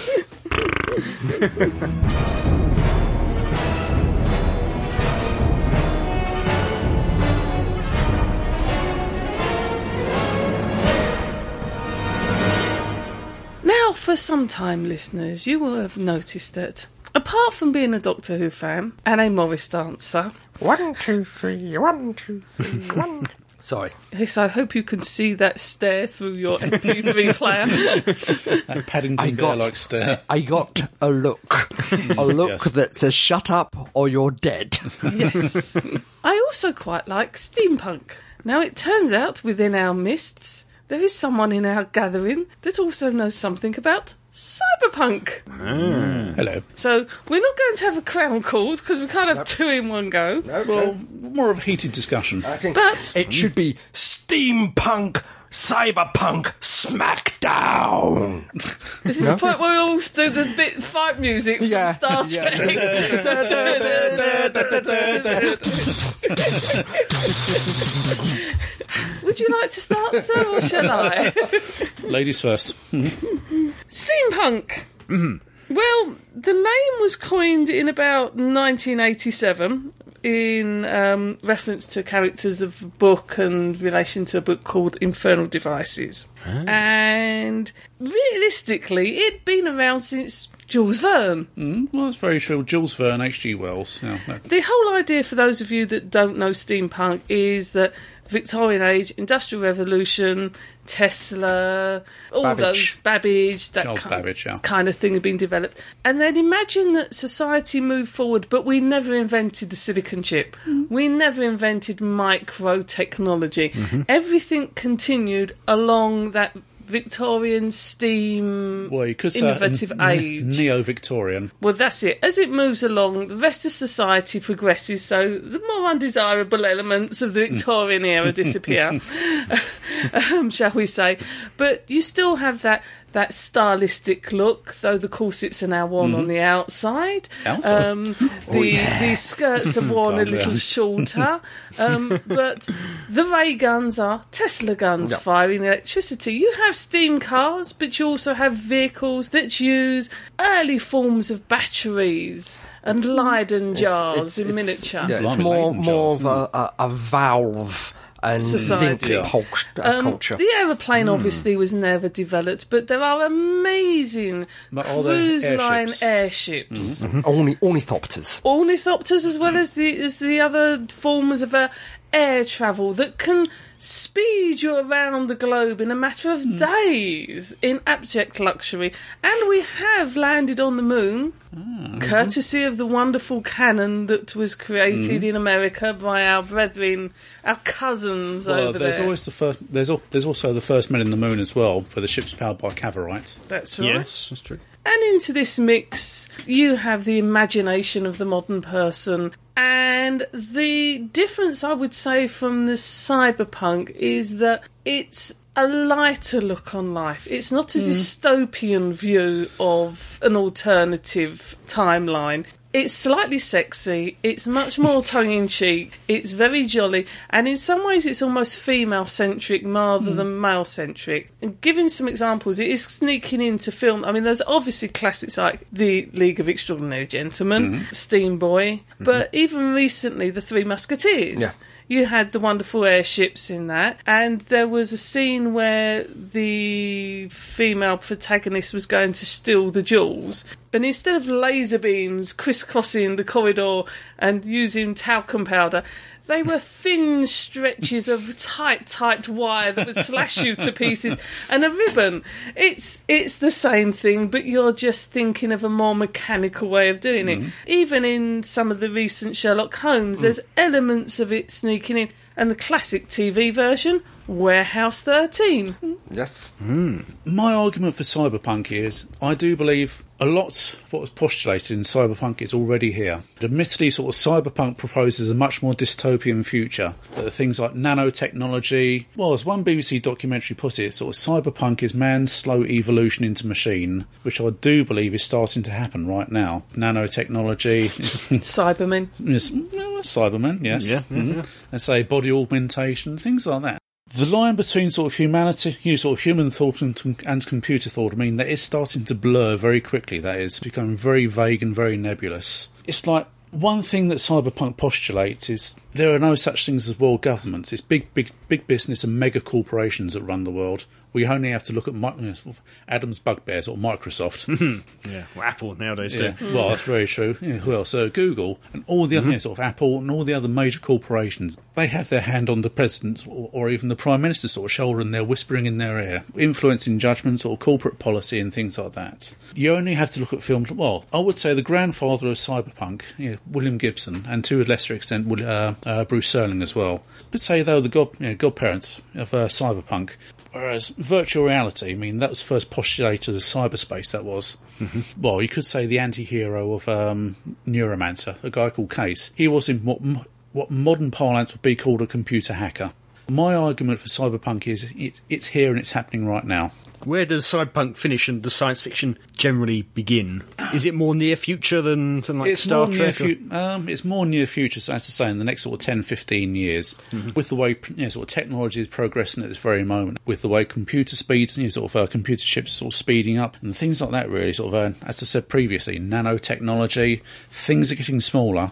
Now, for some time, listeners, you will have noticed that Apart from being a Doctor Who fan and a Morris dancer, One, two, three, one, two, three, one. Sorry. yes, I hope you can see that stare through your MP3 player. That Paddington I got- Bear-like stare. I got a look. A look Yes. that says, shut up or you're dead. yes. I also quite like steampunk. Now, it turns out within our mists, there is someone in our gathering that also knows something about cyberpunk. Hmm. Hello. So, we're not going to have a crown called because we can't have two in one go. Well, more of a heated discussion. But It should be steampunk, cyberpunk, smackdown. this is the point where we all do the bit fight music from Yeah, Star yeah. Trek. Would you like to start, sir, or shall I? Ladies first. Steampunk. Mm-hmm. Well, the name was coined in about 1987 in um, reference to characters of a book and relation to a book called Infernal Devices. And realistically, it'd been around since Jules Verne. Well, that's very true. Jules Verne, H.G. Wells. Yeah, no. The whole idea, for those of you that don't know steampunk, is that Victorian age, Industrial Revolution, Tesla, all Babbage. those Babbage, that Charles ki- Babbage, yeah. kind of thing had been developed. And then imagine that society moved forward, but we never invented the silicon chip. Mm-hmm. We never invented micro technology. Mm-hmm. Everything continued along that Victorian steam Well, you could say innovative n- age. neo-Victorian. Well, that's it. As it moves along, the rest of society progresses, so the more undesirable elements of the Victorian era disappear, um, shall we say. But you still have that. That stylistic look, though the corsets are now worn on the outside. Outside? Um, the, the skirts are worn a little down. shorter. Um, but the ray guns are Tesla guns firing electricity. You have steam cars, but you also have vehicles that use early forms of batteries and Leyden jars in miniature. Yeah, it's more more jars, of a, a, a valve and Society. zinc Yeah. uh, Um, culture. the aeroplane obviously was never developed, but there are amazing But are there cruise line airships? airships. Orni- ornithopters. ornithopters as well as the as the other forms of uh, air travel that can speed you around the globe in a matter of hmm. days in abject luxury. And we have landed on the moon, ah, uh-huh. courtesy of the wonderful cannon that was created hmm. in America by our brethren, our cousins Well, over there's there. always the first. There's al- there's also the first men in the moon as well, where the ship's powered by Cavorite. That's right. Yes, that's true. And into this mix, you have the imagination of the modern person. And the difference, I would say, from the cyberpunk is that it's a lighter look on life. It's not a hmm. dystopian view of an alternative timeline. It's slightly sexy, it's much more tongue in cheek, it's very jolly, and in some ways it's almost female centric rather hmm. than male centric. And giving some examples, it is sneaking into film. I mean, there's obviously classics like The League of Extraordinary Gentlemen, hmm. Steam Boy, hmm. but even recently, The Three Musketeers. Yeah. You had the wonderful airships in that, and there was a scene where the female protagonist was going to steal the jewels, and instead of laser beams crisscrossing the corridor and using talcum powder, they were thin stretches of tight, tight wire that would slash you to pieces, and a ribbon. It's it's the same thing, but you're just thinking of a more mechanical way of doing it. Mm-hmm. Even in some of the recent Sherlock Holmes, mm. there's elements of it sneaking in, and the classic TV version, Warehouse 13. Yes. My argument for cyberpunk is I do believe a lot of what was postulated in cyberpunk is already here. Admittedly, sort of cyberpunk proposes a much more dystopian future. That things like nanotechnology, well, as one BBC documentary put it, sort of cyberpunk is man's slow evolution into machine, which I do believe is starting to happen right now. Nanotechnology, Cybermen. yes, well, Cybermen, yes. Yeah, Mhm. And say body augmentation, things like that. The line between sort of humanity, you know, sort of human thought and, and computer thought, I mean, that is starting to blur very quickly. That is becoming very vague and very nebulous. It's like one thing that cyberpunk postulates is there are no such things as world governments. It's big, big, big business and mega corporations that run the world. We only have to look at Mi- you know, sort of Adam's bugbears or Microsoft. Yeah, well, Apple nowadays Yeah, too. well, that's very true. Yeah, who else? So Google and all the other know, sort of Apple and all the other major corporations, they have their hand on the president or, or even the prime minister's sort of shoulder, and they're whispering in their ear, influencing judgments or corporate policy and things like that. You only have to look at films. Well, I would say the grandfather of cyberpunk, yeah, William Gibson, and to a lesser extent, uh, uh, Bruce Sterling as well. But say though the god, you know, godparents of uh, cyberpunk. Whereas virtual reality, I mean, that was first postulated as cyberspace. That was, well, you could say the anti-hero of um, Neuromancer, a guy called Case. He was in what, what modern parlance would be called a computer hacker. My argument for cyberpunk is it, it's here and it's happening right now. Where does cyberpunk finish and does science fiction generally begin? Is it more near future than, than like it's Star Trek? fu- um, it's more near future, so as to say, in the next sort of 10, 15 years, with the way you know, sort of technology is progressing at this very moment, with the way computer speeds, you know, sort of uh, computer chips sort of speeding up, and things like that. Really, sort of, uh, as I said previously, nanotechnology, things are getting smaller.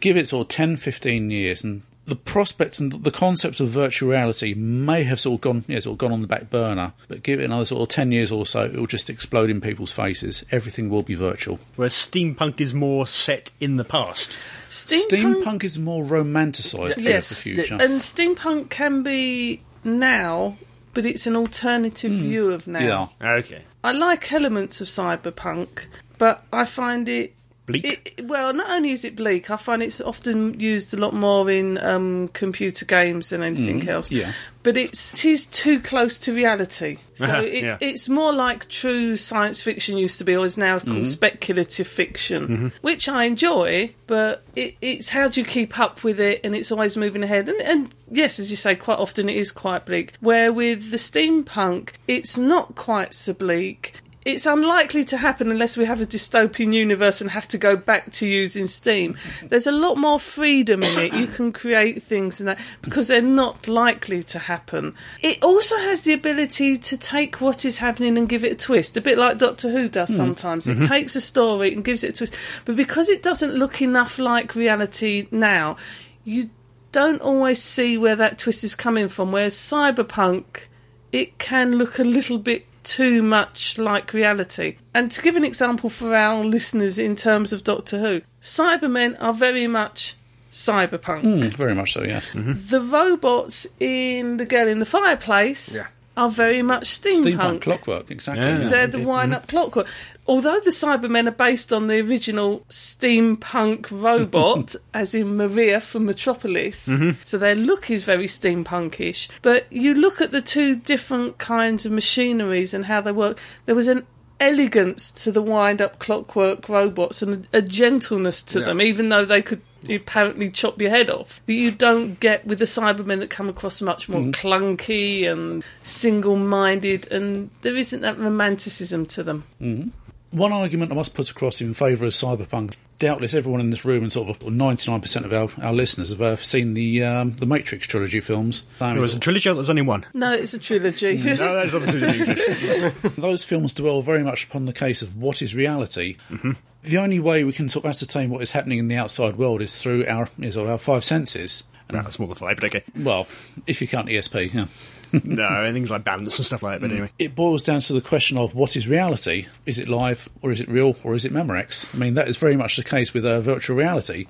Give it sort of 10, 15 years, and the prospects and the concepts of virtual reality may have sort of gone, yeah, sort of gone on the back burner, but give it another sort of 10 years or so, it will just explode in people's faces. Everything will be virtual. Whereas steampunk is more set in the past. Steampunk, Steampunk is more romanticised view yes, of the future. and steampunk can be now, but it's an alternative hmm. view of now. yeah. Okay. I like elements of cyberpunk, but I find it. Bleak? It, well, not only is it bleak, I find it's often used a lot more in um, computer games than anything else. yes. But it's, it is too close to reality. So Uh-huh, it, yeah. it's more like true science fiction used to be, or is now called speculative fiction, which I enjoy. But it, it's how do you keep up with it, and it's always moving ahead. And, and yes, as you say, quite often it is quite bleak. Where with the steampunk, it's not quite so bleak it's unlikely to happen unless we have a dystopian universe and have to go back to using steam. There's a lot more freedom in it. You can create things and that because they're not likely to happen. It also has the ability to take what is happening and give it a twist, a bit like Doctor Who does hmm. sometimes. It mm-hmm. takes a story and gives it a twist, but because it doesn't look enough like reality now, you don't always see where that twist is coming from. Whereas cyberpunk, it can look a little bit too much like reality. And to give an example for our listeners in terms of Doctor Who, Cybermen are very much cyberpunk. Mm, very much so, yes. The robots in The Girl in the Fireplace Yeah. are very much steampunk. Steampunk clockwork, exactly. Yeah. yeah. They're the wind up clockwork. Although the Cybermen are based on the original steampunk robot, as in Maria from Metropolis, mm-hmm. so their look is very steampunkish. But you look at the two different kinds of machineries and how they work, there was an elegance to the wind up clockwork robots and a, a gentleness to Yeah. them, even though they could apparently chop your head off that you don't get with the cybermen that come across much more mm-hmm. clunky and single-minded and there isn't that romanticism to them mm-hmm. One argument I must put across in favour of cyberpunk. Doubtless everyone in this room and sort of 99% of our, our listeners have uh, seen the um, the Matrix trilogy films. Um, There was a trilogy, or there's only one. no it's a trilogy No, there's other trilogy. Those films dwell very much upon the case of what is reality. Mm-hmm. The only way we can sort of ascertain what is happening in the outside world is through our is our five senses. no, it's more than five, but okay. Well, if you count ESP, yeah. No, things like balance and stuff like that, but anyway. It boils down to the question of what is reality? Is it live, or is it real, or is it Memorex? I mean, that is very much the case with uh, virtual reality.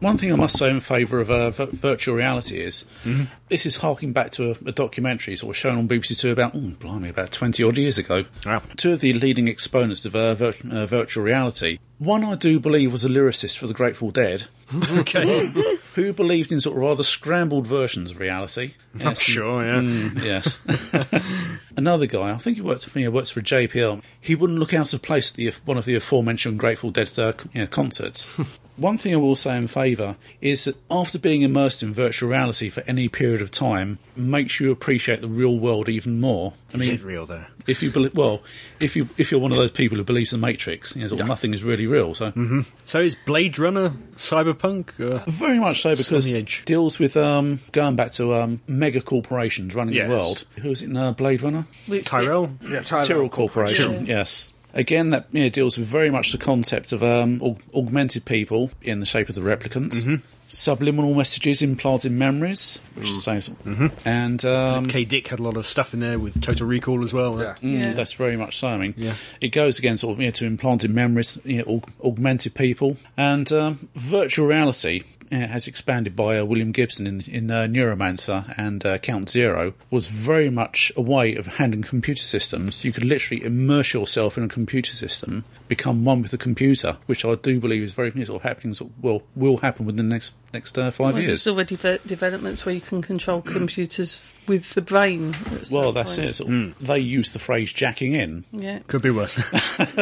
One thing I must say in favour of uh, v- virtual reality is this is harking back to a, a documentary sort of shown on BBC Two about, oh, blimey, about 20 odd years ago. Wow. Two of the leading exponents of uh, vir- uh, virtual reality. One I do believe was a lyricist for the Grateful Dead. Okay. Who believed in sort of rather scrambled versions of reality? I'm sure, yeah. Mm, yes. Another guy, I think he works for me, works for JPL. He wouldn't look out of place at the, one of the aforementioned Grateful Dead uh, you know, concerts. One thing I will say in favour is that after being immersed in virtual reality for any period of time, makes you appreciate the real world even more. I Is mean, it real, though? if you believe, well, if you if you're one of those people who believes in the Matrix, you know, sort of nothing is really real. So So is Blade Runner cyberpunk? Uh, very much so because the edge. it deals with um, going back to um, mega corporations running Yes. the world. Who is it in uh, Blade Runner? Which- Tyrell? Yeah, Tyrell. Tyrrell Corporation, yes. Again, that you know, deals with very much the concept of um, aug- augmented people in the shape of the replicants. Subliminal messages implanted memories, which is saying, and um, K. Dick had a lot of stuff in there with Total Recall as well. Yeah. Mm, Yeah. That's very much so. I mean, Yeah. it goes again sort of you know, to implanted memories, you know, aug- augmented people, and um, virtual reality uh, has expanded by uh, William Gibson in, in uh, Neuromancer and uh, Count Zero was very much a way of handling computer systems. You could literally immerse yourself in a computer system, become one with the computer, which I do believe is very sort of happening. Sort of, well, will happen within the next next uh, five Well, years. There's already ve- developments where you can control computers with the brain. Well, that's point. it. Sort of, They use the phrase "jacking in." Yeah. Could be worse.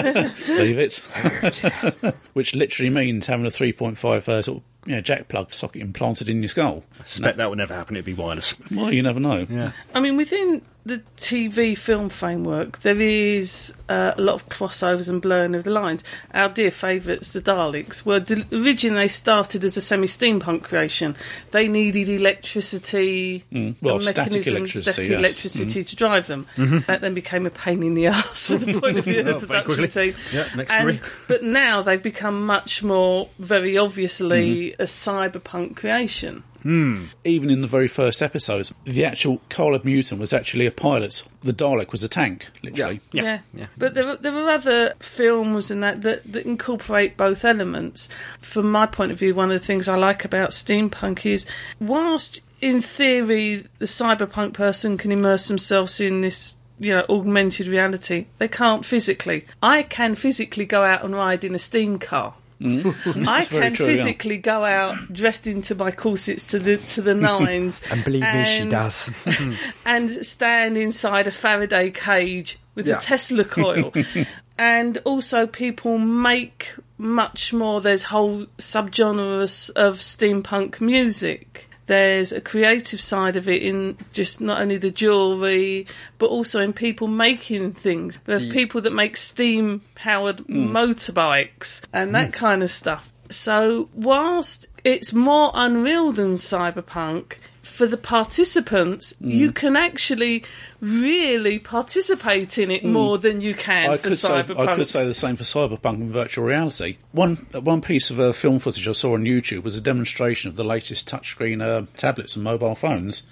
Leave it. Which literally means having a 3.5 uh, sort of you know, jack plug socket implanted in your skull. I Suspect that would never happen. It'd be wireless. Well, you never know. Yeah. I mean, within the TV film framework, there is uh, a lot of crossovers and blurring of the lines. Our dear favourites, the Daleks, were de- originally they started as a semi-steampunk creation. They needed electricity, mm. Well, static mechanisms, electricity, static yes. electricity mm-hmm. to drive them. Mm-hmm. That then became a pain in the arse from the point of view of Oh, the production team. Yeah, next And- but now they've become much more, very obviously, mm-hmm. a cyberpunk creation. Hmm. Even in the very first episodes, the actual Kaled Mutant was actually a pilot. The Dalek was a tank, literally. Yeah, Yeah, yeah. But there, are- there are other films and that, that that incorporate both elements. From my point of view, one of the things I like about steampunk is, whilst in theory the cyberpunk person can immerse themselves in this. You know, augmented reality. They can't physically. I can physically go out and ride in a steam car. Mm-hmm. I can true, yeah. physically go out dressed into my corsets to the to the nines, And believe me, she does. and stand inside a Faraday cage with Yeah. a Tesla coil. and also, people make much more. There's whole subgenres of steampunk music. There's a creative side of it in just not only the jewellery, but also in people making things. There's The- people that make steam powered mm. motorbikes and that mm. kind of stuff. So, whilst it's more unreal than cyberpunk, for the participants, you can actually really participate in it more than you can I for could, say, cyberpunk. I could say the same for cyberpunk and virtual reality. One one piece of uh, film footage I saw on YouTube was a demonstration of the latest touchscreen uh, tablets and mobile phones,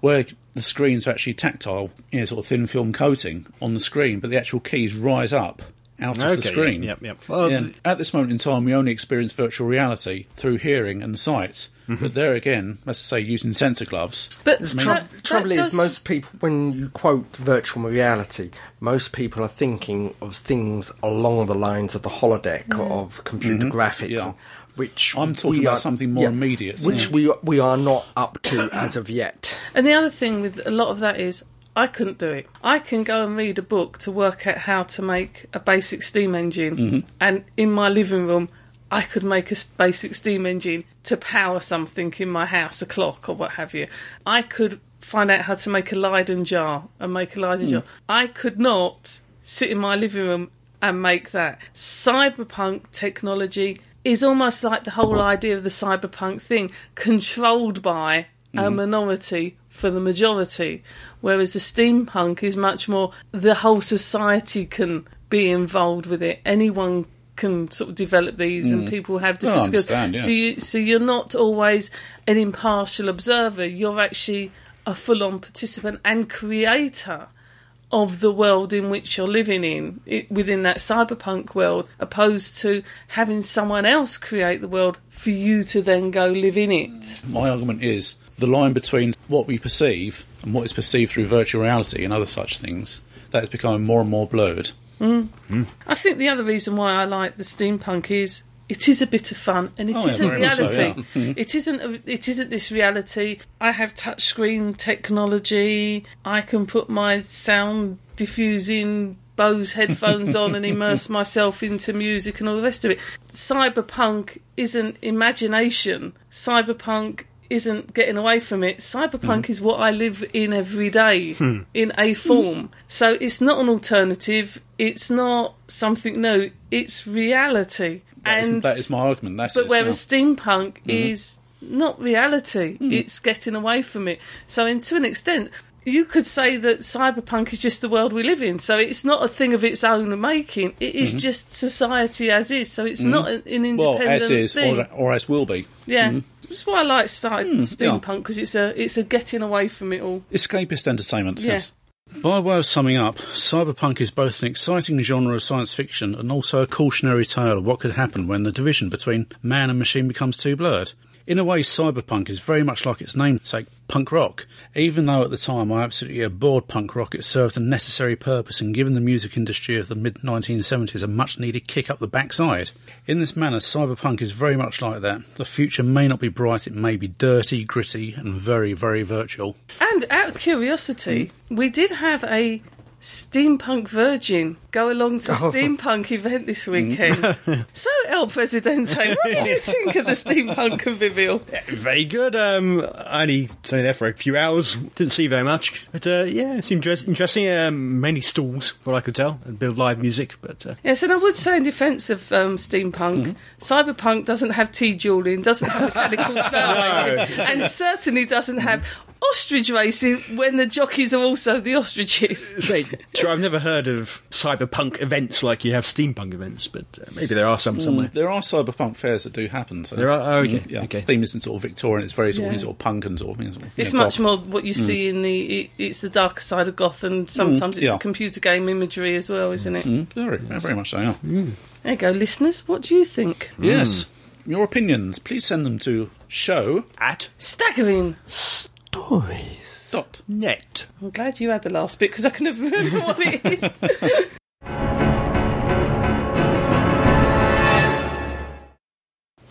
where the screens are actually tactile, you know, sort of thin film coating on the screen, but the actual keys rise up out of the screen. Yep, yep. Well, Yeah, th- At this moment in time, we only experience virtual reality through hearing and sight. Mm-hmm. But there again, let's say using sensor gloves. but The that- trou- that trouble is, does- most people, when you quote virtual reality, most people are thinking of things along the lines of the holodeck mm-hmm. of computer mm-hmm. graphics, Yeah. which I'm talking about are- something more immediate, which yeah. we we are not up to as of yet. And the other thing with a lot of that is I couldn't do it. I can go and read a book to work out how to make a basic steam engine, Mm-hmm. and in my living room, I could make a basic steam engine to power something in my house, a clock or what have you. I could find out how to make a Leyden jar and make a Leyden Mm. jar. I could not sit in my living room and make that. Cyberpunk technology is almost like the whole idea of the cyberpunk thing, controlled by a minority for the majority, whereas the steampunk is much more the whole society can be involved with it. Anyone can sort of develop these, and mm. people have different skills. understand, So you so you're not always an impartial observer. You're actually a full-on participant and creator of the world in which you're living in it, within that cyberpunk world, opposed to having someone else create the world for you to then go live in it. My argument is the line between what we perceive and what is perceived through virtual reality and other such things that is becoming more and more blurred. Mm. Hmm. I think the other reason why I like the steampunk is it is a bit of fun and it Oh, yeah, not very much so, reality. yeah. Hmm. It isn't. A, it isn't this reality. I have touchscreen technology. I can put my sound diffusing Bose headphones on and immerse myself into music and all the rest of it. Cyberpunk isn't imagination. Cyberpunk isn't getting away from it. Cyberpunk mm-hmm. is what I live in every day hmm. in a form. So it's not an alternative. It's not something new. It's reality. That is- and that is my argument. That's but whereas steampunk mm-hmm. is not reality, hmm. it's getting away from it. So, in, to an extent, you could say that cyberpunk is just the world we live in. So it's not a thing of its own making. It is mm-hmm. just society as is. So it's mm-hmm. not an, independent Well, as is, thing. or, or as will be. yeah, mm-hmm. that's why I like cy- hmm, yeah. steampunk because it's a it's a getting away from it all. Escapist entertainment, Yeah. yes. By way of summing up, cyberpunk is both an exciting genre of science fiction and also a cautionary tale of what could happen when the division between man and machine becomes too blurred. In a way, cyberpunk is very much like its namesake, punk rock. Even though at the time I absolutely abhorred punk rock, it served a necessary purpose and given the music industry of the mid 1970s a much needed kick up the backside. In this manner, cyberpunk is very much like that. The future may not be bright, it may be dirty, gritty, and very, very virtual. And out of curiosity, we did have a steampunk virgin go along to a steampunk event this weekend. so, El Presidente, what did you think of the steampunk convivial? Very good. Um, I only was only there for a few hours. Didn't see very much, but uh, yeah, it seemed interesting. Um, many stalls, from what I could tell, a bit of live music. But uh, Yes, and I would say in defence of um, steampunk, cyberpunk doesn't have tea dueling, doesn't have mechanical snow racing, and certainly doesn't have ostrich racing when the jockeys are also the ostriches. True, I've never heard of cyberpunk events like you have steampunk events, but uh, maybe there are some somewhere. There are cyberpunk fairs that do happen. So There are. Oh, okay. yeah, Okay. theme isn't sort of Victorian. It's very sort, Yeah. of, sort of punk and sort of. you know, It's you know, much goth. more what you see in the. It, it's the darker side of goth, and Sometimes it's yeah. the computer game imagery as well, isn't it? Mm, very, very much so. Yeah. There you go, listeners. What do you think? Yes. Your opinions, please send them to show At Staggering. Stories. dot net. I'm glad you had the last bit because I can never remember what it is.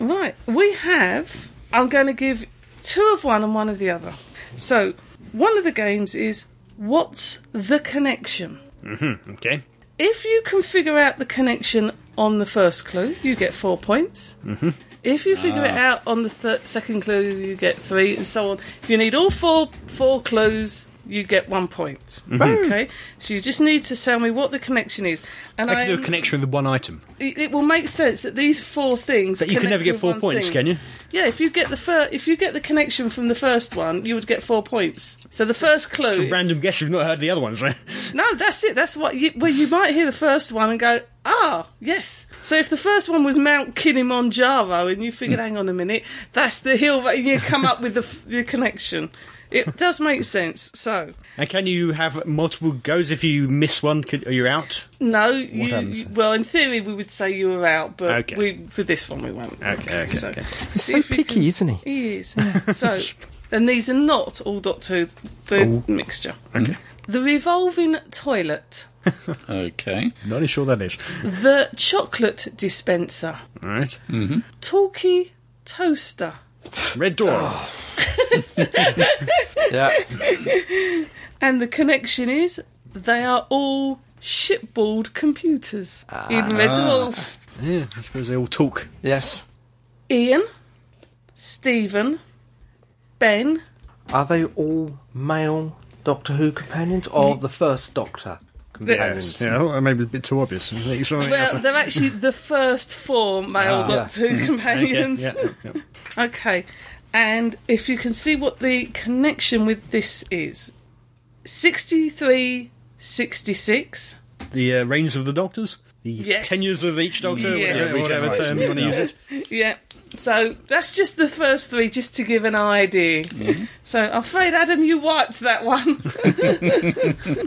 right, we have. I'm going to give two of one and one of the other. So, one of the games is What's the Connection? Hmm. Okay. If you can figure out the connection on the first clue, you get four points. Mm-hmm. If you figure it ah. out on the thir- second clue, you get three, and so on. If you need all four four clues, you get one point. Mm-hmm. Okay, so you just need to tell me what the connection is, and I can do a I'm- connection with one item. it, it will make sense that these four things. But you can never get four points, thing. can you? Yeah, if you get the fir- if you get the connection from the first one, you would get four points. So the first clue. Some random guess you've not heard the other ones. eh? No, that's it. That's what you, well, you might hear the first one and go, ah, yes. So if the first one was Mount Kilimanjaro and you figured, hang on a minute, that's the hill that you come up with the, f- the connection. It does make sense. So and can you have multiple goes if you miss one? Could, are you out? no, you, happens? you- well, in theory, we would say you were out, but Okay. we for this one we won't. Okay, okay, so, okay. see So if picky, can- isn't he? He is. so, and these are not all Doctor Who the oh. mixture. Okay. The revolving toilet, Okay. Not really sure that is. the chocolate dispenser. All right. Mm-hmm. talkie toaster. Red door. Ah. Yeah. And the connection is they are all shipboard computers ah. in Red Dwarf. Ah. Yeah, I suppose they all talk. yes. Ian, Stephen, Ben, Are they all male Doctor Who companions or the first Doctor companions? Yeah, well, maybe a bit too obvious. Well, they're actually the first four male Ah. Doctor Who Okay, companions. yeah, yeah. Okay, and if you can see what the connection with this is 63, 66. The uh, reigns of the doctors. The Yes. tenures of each doctor. Yes. Whatever, whatever term you want to use it. Yeah. So that's just the first three, just to give an idea. Mm-hmm. So I'm afraid, Adam, you wiped that one.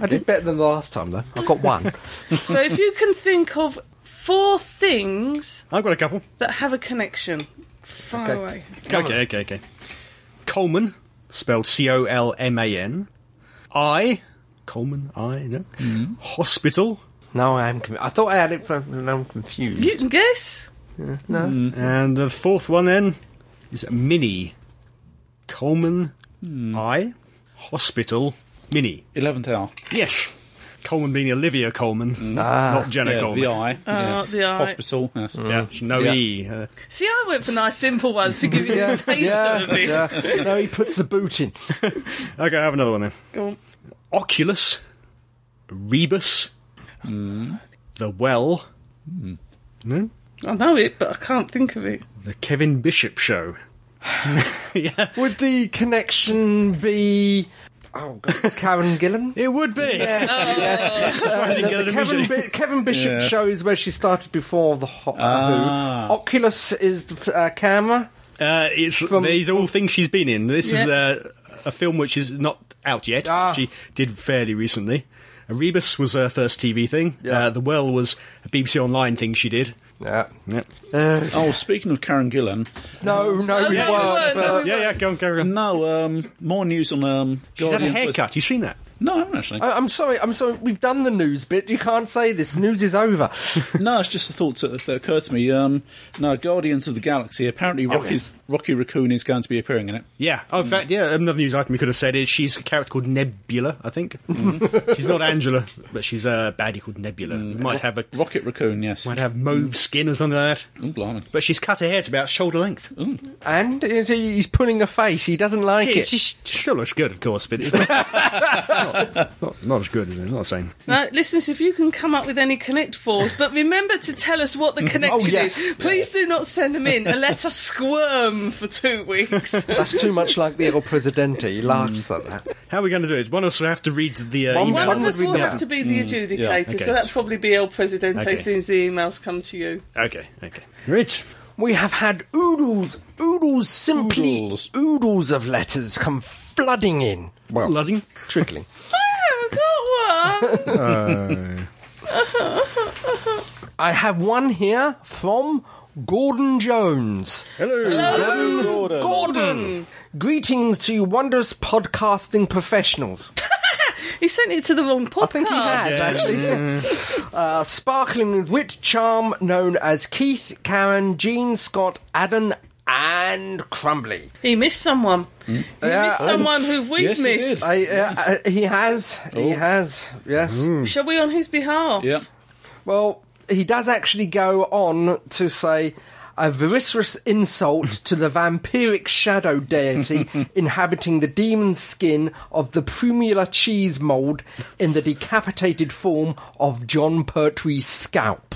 I did better than the last time, though. I got one. so if you can think of four things I've got a couple. that have a connection, far Okay. away. Okay, okay, okay. Colman, spelled C O L M A N. I, Colman, I, no. Hospital, No, I am. Conf- I thought I had it from. and I'm confused. You can guess. no. Hmm. and the fourth one then is Mini Coleman, hmm. I, Hospital, Mini. Eleventh hour. Yes. Coleman being Olivia Colman, hmm. Ah. not Jenna Yeah, Coleman. the eye. Ah, yes. the eye. Hospital. Yes. Yeah, no Yeah. E. Uh, See, I went for nice simple ones to give you a taste yeah, of it. yeah. No, he puts the boot in. okay, I have another one then. Go on. Oculus, Rebus, The Well, no? I know it, but I can't think of it. The Kevin Bishop Show. yeah. Would the connection be Oh, God. Karen Gillan. It would be. Yes, yes. That's why I didn't get the Kevin, immediately. Bi- Kevin Bishop Yeah. show is where she started before the Ho- Ah. Who. Oculus is the uh, camera. Uh, it's From- these all things she's been in. This is Yeah. uh, a film which is not out yet. Ah. She did fairly recently. Erebus was her first TV thing. Yeah. Uh, the Well was a BBC Online thing she did. Yeah. Yeah, Oh, speaking of Karen Gillan, No, no, we no, we weren't. weren't, no, but- yeah, yeah. Go on, go on. no, um, more news on um, She's had a Guardian. haircut. You seen that? No, I haven't actually. I- I'm sorry, I'm sorry. We've done the news bit. You can't say this. News is over. no, it's just a thought that, that occurred to me. Um, no, Guardians of the Galaxy. Apparently, Rocky, yes. Rocky Raccoon is going to be appearing in it. Yeah. Oh, in fact, yeah. Another news item we could have said is she's a character called Nebula. I think she's not Angela, but she's a baddie called Nebula. Might have a Rocket Raccoon, yes. might have mauve skin or something like that. Oh, blimey. But she's cut her hair to about shoulder length. Ooh. And it- he's pulling a face. He doesn't like Yeah, it. she still looks good, of course, but it's not, not, not, not as good as it. Not the same. Now, listeners, if you can come up with any Connect fours, but remember to tell us what the connection yes. is. Please do not send them in and let us squirm for two weeks. That's too much like the El Presidente. He laughs at that. How are we going to do it? One of us will have to read the uh, One- email. One of would us read will them have out. to be the adjudicator, yeah, okay. so that'll probably be El Presidente Okay. as soon as the emails come to you. Okay, okay. Rich. We have had oodles, oodles, simply Oodles. oodles of letters come flooding in. Well, Ludding. trickling. Ah, I haven't got one. I have one here from Gordon Jones. Hello. Gordon. Gordon! Greetings to you wondrous podcasting professionals. He sent it to the wrong podcast. I think he has, actually. uh, sparkling with wit, charm, known as Keith, Karen, Jean, Scott, Adam, and Crumbly. He missed someone. He Yeah, missed someone who we've Yes, he missed. did. I, uh, uh, he has. He has. Yes. Shall we on his behalf? Yeah. Well, he does actually go on to say a viscerous insult to the vampiric shadow deity inhabiting the demon skin of the Primula cheese mould in the decapitated form of Jon Pertwee's scalp.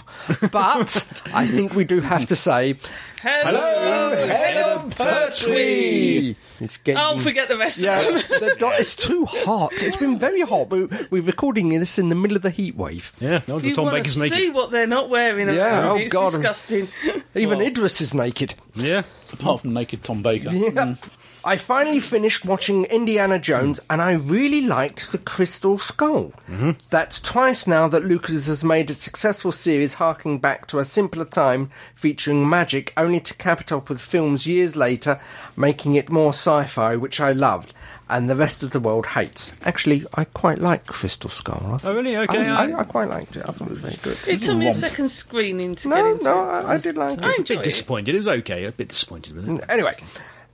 But I think we do have to say, Hello, head of Pertwee! It's getting Oh, forget the rest yeah, of them. the do- it's too hot. It's been very hot. We, we're recording this in the middle of the heat wave. Yeah, no, the You Tom want to Baker's see what they're not wearing Yeah, oh it's God. disgusting. Even Idris is naked. Yeah. Apart from Naked Tom Baker. Yeah. Mm. I finally finished watching Indiana Jones and I really liked The Crystal Skull. Mm-hmm. That's twice now that Lucas has made a successful series harking back to a simpler time featuring magic only to cap it off with films years later making it more sci-fi which I loved and the rest of the world hates. Actually, I quite like Crystal Skull. I Oh, really? Okay. I, I- I, I quite liked it. I thought it was very good. It took me a mm. second screening to get into no, it. I, I did like it. I a enjoyed bit it. disappointed. It was okay. A bit disappointed with it. Anyway,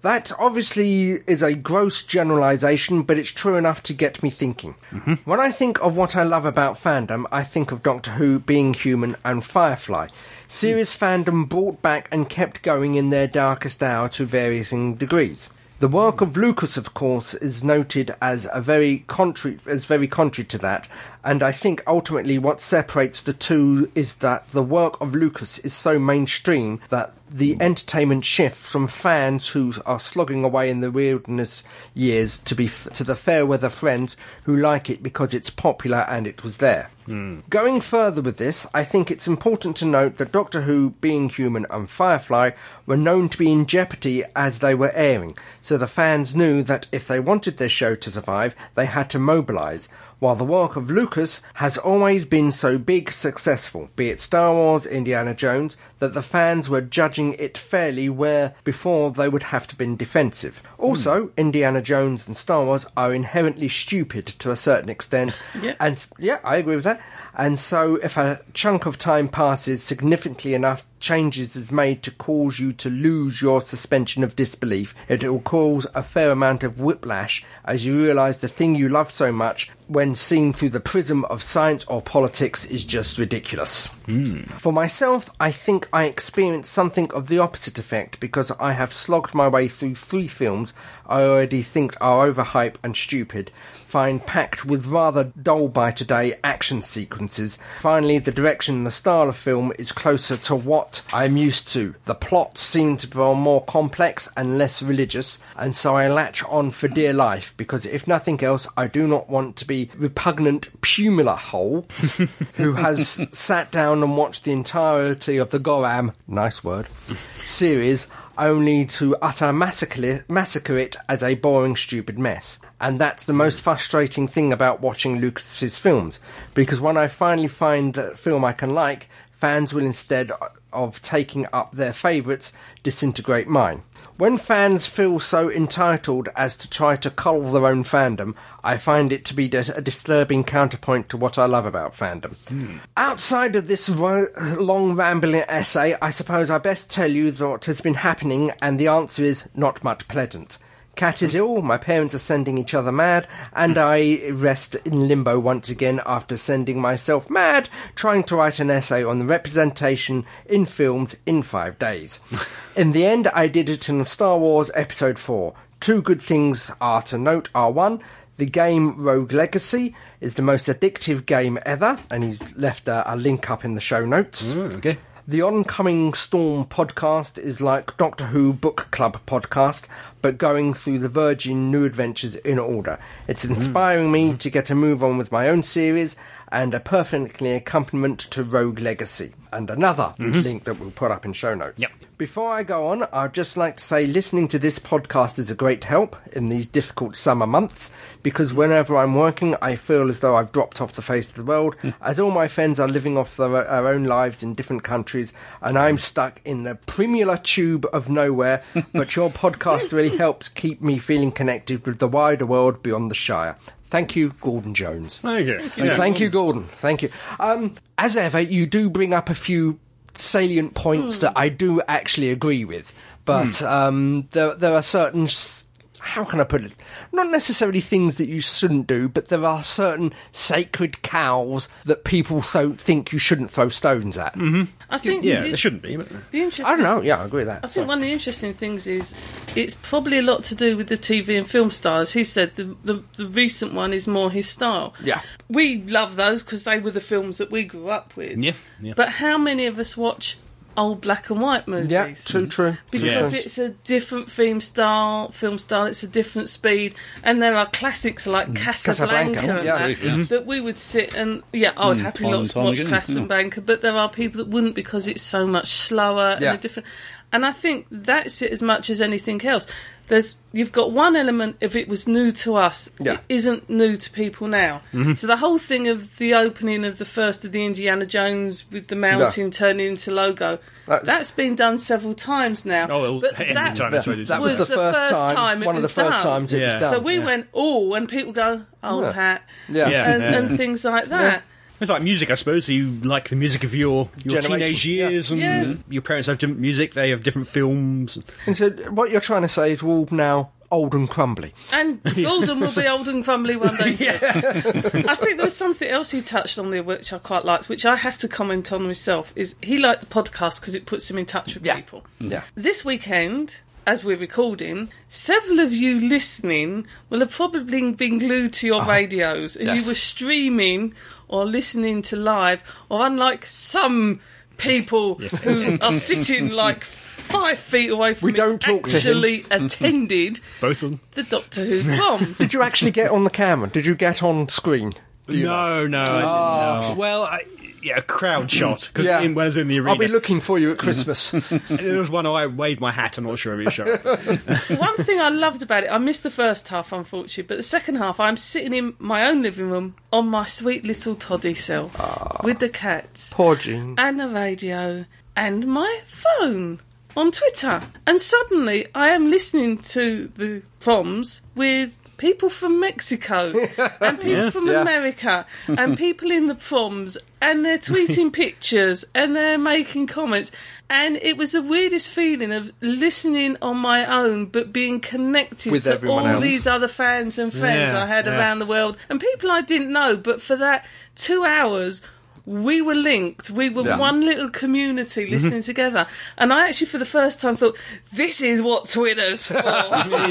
that obviously is a gross generalisation, but it's true enough to get me thinking. Mm-hmm. When I think of what I love about fandom, I think of Doctor Who, Being Human, and Firefly. Series hmm. fandom brought back and kept going in their darkest hour to varying degrees. The work of Lucas, of course, is noted as a very contrary, as very contrary to that, and I think ultimately what separates the two is that the work of Lucas is so mainstream that the entertainment shift from fans who are slogging away in the wilderness years to be to the fair weather friends who like it because it's popular and it was there. Hmm. Going further with this, I think it's important to note that Doctor Who, Being Human, and Firefly were known to be in jeopardy as they were airing, so the fans knew that if they wanted their show to survive, they had to mobilise. While the work of Lucas has always been so big successful, be it Star Wars, Indiana Jones, that the fans were judging it fairly where before they would have to been defensive. Also, hmm. Indiana Jones and Star Wars are inherently stupid to a certain extent, Yeah. and yeah, I agree with that. And so, if a chunk of time passes significantly enough, changes is made to cause you to lose your suspension of disbelief, it will cause a fair amount of whiplash as you realise the thing you love so much, when seen through the prism of science or politics, is just ridiculous. Hmm. For myself, I think I experienced something of the opposite effect because I have slogged my way through three films I already think are overhyped and stupid, find packed with rather dull by today action sequences. Finally, the direction and the style of film is closer to what I'm used to. The plots seem to be more complex and less religious, and so I latch on for dear life because if nothing else, I do not want to be repugnant pumula hole who has sat down and watched the entirety of the Goram, nice word, series only to utter massacre, massacre it as a boring, stupid mess. And that's the most frustrating thing about watching Lucas's films, because when I finally find a film I can like, fans will instead of taking up their favourites, disintegrate mine. When fans feel so entitled as to try to cull their own fandom, I find it to be a disturbing counterpoint to what I love about fandom. Hmm. Outside of this ro- long rambling essay, I suppose I best tell you what has been happening, and the answer is not much pleasant. Cat is ill, my parents are sending each other mad, and hmm. I rest in limbo once again after sending myself mad trying to write an essay on the representation in films in five days. in the end, I did it in Star Wars Episode 4. Two good things are to note are one, the game Rogue Legacy is the most addictive game ever, and he's left a, a link up in the show notes. Hmm, okay. The Oncoming Storm podcast is like Doctor Who Book Club podcast, but going through the Virgin New Adventures in order. It's inspiring me to get a move on with my own series and a perfectly accompaniment to Rogue Legacy. And another mm-hmm. link that we'll put up in show notes. Yep. Before I go on, I'd just like to say listening to this podcast is a great help in these difficult summer months because whenever I'm working, I feel as though I've dropped off the face of the world, mm. as all my friends are living off their, their own lives in different countries, and I'm stuck in the primula tube of nowhere. but your podcast really helps keep me feeling connected with the wider world beyond the Shire. Thank you, Gordon Jones. Thank you. And Thank you, Gordon. Thank you. Um, as ever, you do bring up a few salient points that I do actually agree with, but um, there there are certain. s- How can I put it? Not necessarily things that you shouldn't do, but there are certain sacred cows that people so think you shouldn't throw stones at. Mm-hmm. I think Yeah, the, there shouldn't be. But the interesting I don't know. Yeah, I agree with that. I think one of the interesting things is it's probably a lot to do with the TV and film stars. He said the the, the recent one is more his style. Yeah. we love those because they were the films that we grew up with. Yeah, yeah. But how many of us watch old black and white movies? yeah, true, true. because Yeah. it's a different theme style, film style. It's a different speed, and there are classics like Casablanca, Casablanca, and yeah. that, Yeah. that we would sit and yeah, I would Mm, happily time and watch, time watch again, Casablanca, but there are people that wouldn't because it's so much slower Yeah. and a different. And I think that's it as much as anything else. There's you've got one element if it was new to us, Yeah. it isn't new to people now. Mm-hmm. So the whole thing of the opening of the first of the Indiana Jones with the mountain turning into logo, That's- that's been done several times now. Oh, well, but every that, time it's ready. that was, was the, the first, first time, time it one of the was first done. times it Yeah. was done. so we Yeah. went, oh, and people go, oh Yeah. hat, yeah. Yeah. and, and things like that. It's like music, I suppose. You like the music of your, your Generation, teenage years, and Yeah. your parents have different music. They have different films. And so what you're trying to say is we're now old and crumbly. And Gordon will be old and crumbly one day too. I think there was something else he touched on there which I quite liked, which I have to comment on myself. Is he liked the podcast because it puts him in touch with Yeah. people. Yeah. This weekend, as we're recording, several of you listening will have probably been glued to your uh-huh. radios as. Yes. you were streaming or listening to live, or unlike some people who are sitting like five feet away from We don't talk to him. actually mm-hmm. attended Both of them. the Doctor Who proms. Did you actually get on the camera? Did you get on screen? Do you know? No, no, I didn't ah. know. Well, I, yeah, a crowd mm. shot. Because Yeah. when I was in the arena, I'll be looking for you at mm-hmm. Christmas. there was one I waved my hat. I'm not sure if it showed. One thing I loved about it, I missed the first half, unfortunately, but the second half, I'm sitting in my own living room on my sweet little toddy self ah. with the cats Poor Jean. and the radio and my phone on Twitter. And suddenly I am listening to the proms with people from Mexico and people from Yeah. America and people in the proms and they're tweeting pictures and they're making comments. And it was the weirdest feeling of listening on my own but being connected With to all else. these other fans and friends Yeah, I had yeah. around the world and people I didn't know. But for that two hours, we were linked. We were Yeah. one little community listening together. And I actually, for the first time, thought, this is what Twitter's for.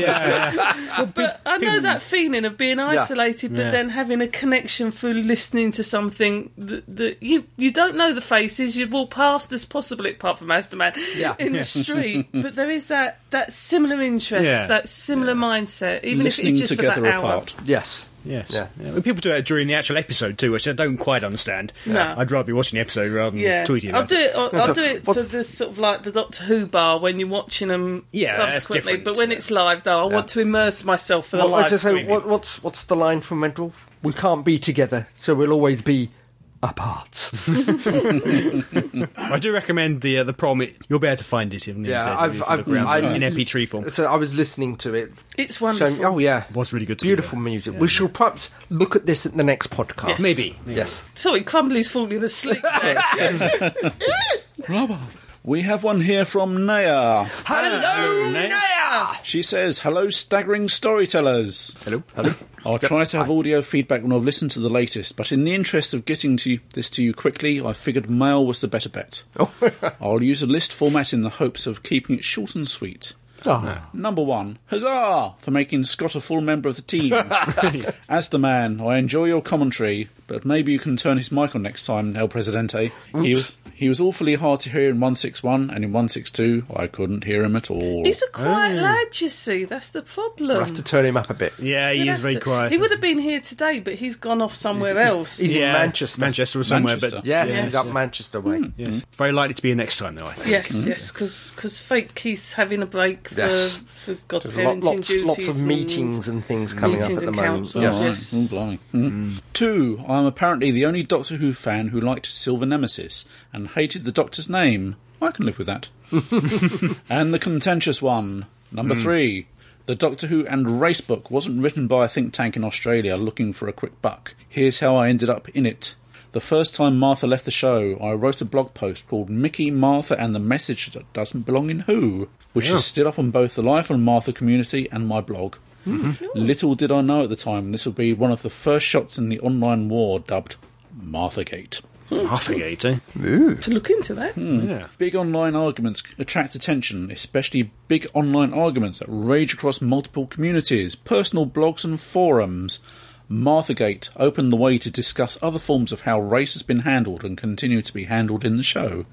yeah, but I know that feeling of being isolated, but Yeah. then having a connection through listening to something that, that you you don't know the faces. You walk past as possibly apart from Asda Man, Yeah. in the street. but there is that that similar interest, Yeah. that similar mindset, even Listening if it's just together for that hour. apart. Yes. Yes. Yeah. Yeah. When people do it during the actual episode too, which I don't quite understand. No. I'd rather be watching the episode rather than Yeah, tweeting I'll do it. I'll, I'll do it for what's- the sort of like the Doctor Who bar when you're watching them Yeah, that's subsequently. different, But when it's live, though, I want to immerse myself for the Well, I live just say, what, what's what's the line from Mental? We can't be together, so we'll always be apart. I do recommend the uh, the prom. It, you'll be able to find it in, Yeah, instead, I've- if you I've- look in MP3 form. so I was listening to it. It's Showing, wonderful. oh yeah, it was really good to beautiful hear. music. We shall perhaps look at this at the next podcast. Yes. Maybe. Yes. Sorry, Crumbly's falling asleep. We have one here from Naya. Hello, Naya. She says, Hello, staggering storytellers. Hello. Hello. I'll try to have audio feedback when I've listened to the latest, but in the interest of getting to this to you quickly, I figured mail was the better bet. Oh. I'll use a list format in the hopes of keeping it short and sweet. Oh. Number one, huzzah for making Scott a full member of the team. As the man, I enjoy your commentary, but maybe you can turn his mic on next time, El Presidente. He was he was awfully hard to hear in 161, and in 162, I couldn't hear him at all. He's a quiet oh. lad, you see. That's the problem. We'll have to turn him up a bit. Yeah, he We'd is very to- quiet. He would have been here today, but he's gone off somewhere else. He's yeah, in Manchester. Manchester or somewhere, Manchester. but Yeah, Yes. he's up Manchester way. Hmm. yes, very likely to be here next time though. I think. Yes, hmm. yes, because fake Keith's having a break for, Yes. for Lot, lots, duties. lots of and- meetings and things coming meetings up at the moment. councils. Yes. Oh, Yes. oh, blimey. Hmm. Mm. Two, I'm apparently the only Doctor Who fan who liked Silver Nemesis and hated the Doctor's name. I can live with that. and the contentious one, number three. The Doctor Who and Race book wasn't written by a think tank in Australia looking for a quick buck. Here's how I ended up in it. The first time Martha left the show, I wrote a blog post called Mickey, Martha and the Message That Doesn't Belong in Who, which is still up on both the Life on Martha community and my blog. Mm-hmm. Little did I know at the time this would be one of the first shots in the online war dubbed Marthagate. Hmm. Arthurgate, eh? To look into that. Hmm. Yeah. Big online arguments attract attention, especially big online arguments that rage across multiple communities, personal blogs, and forums. Marthagate opened the way to discuss other forms of how race has been handled and continue to be handled in the show.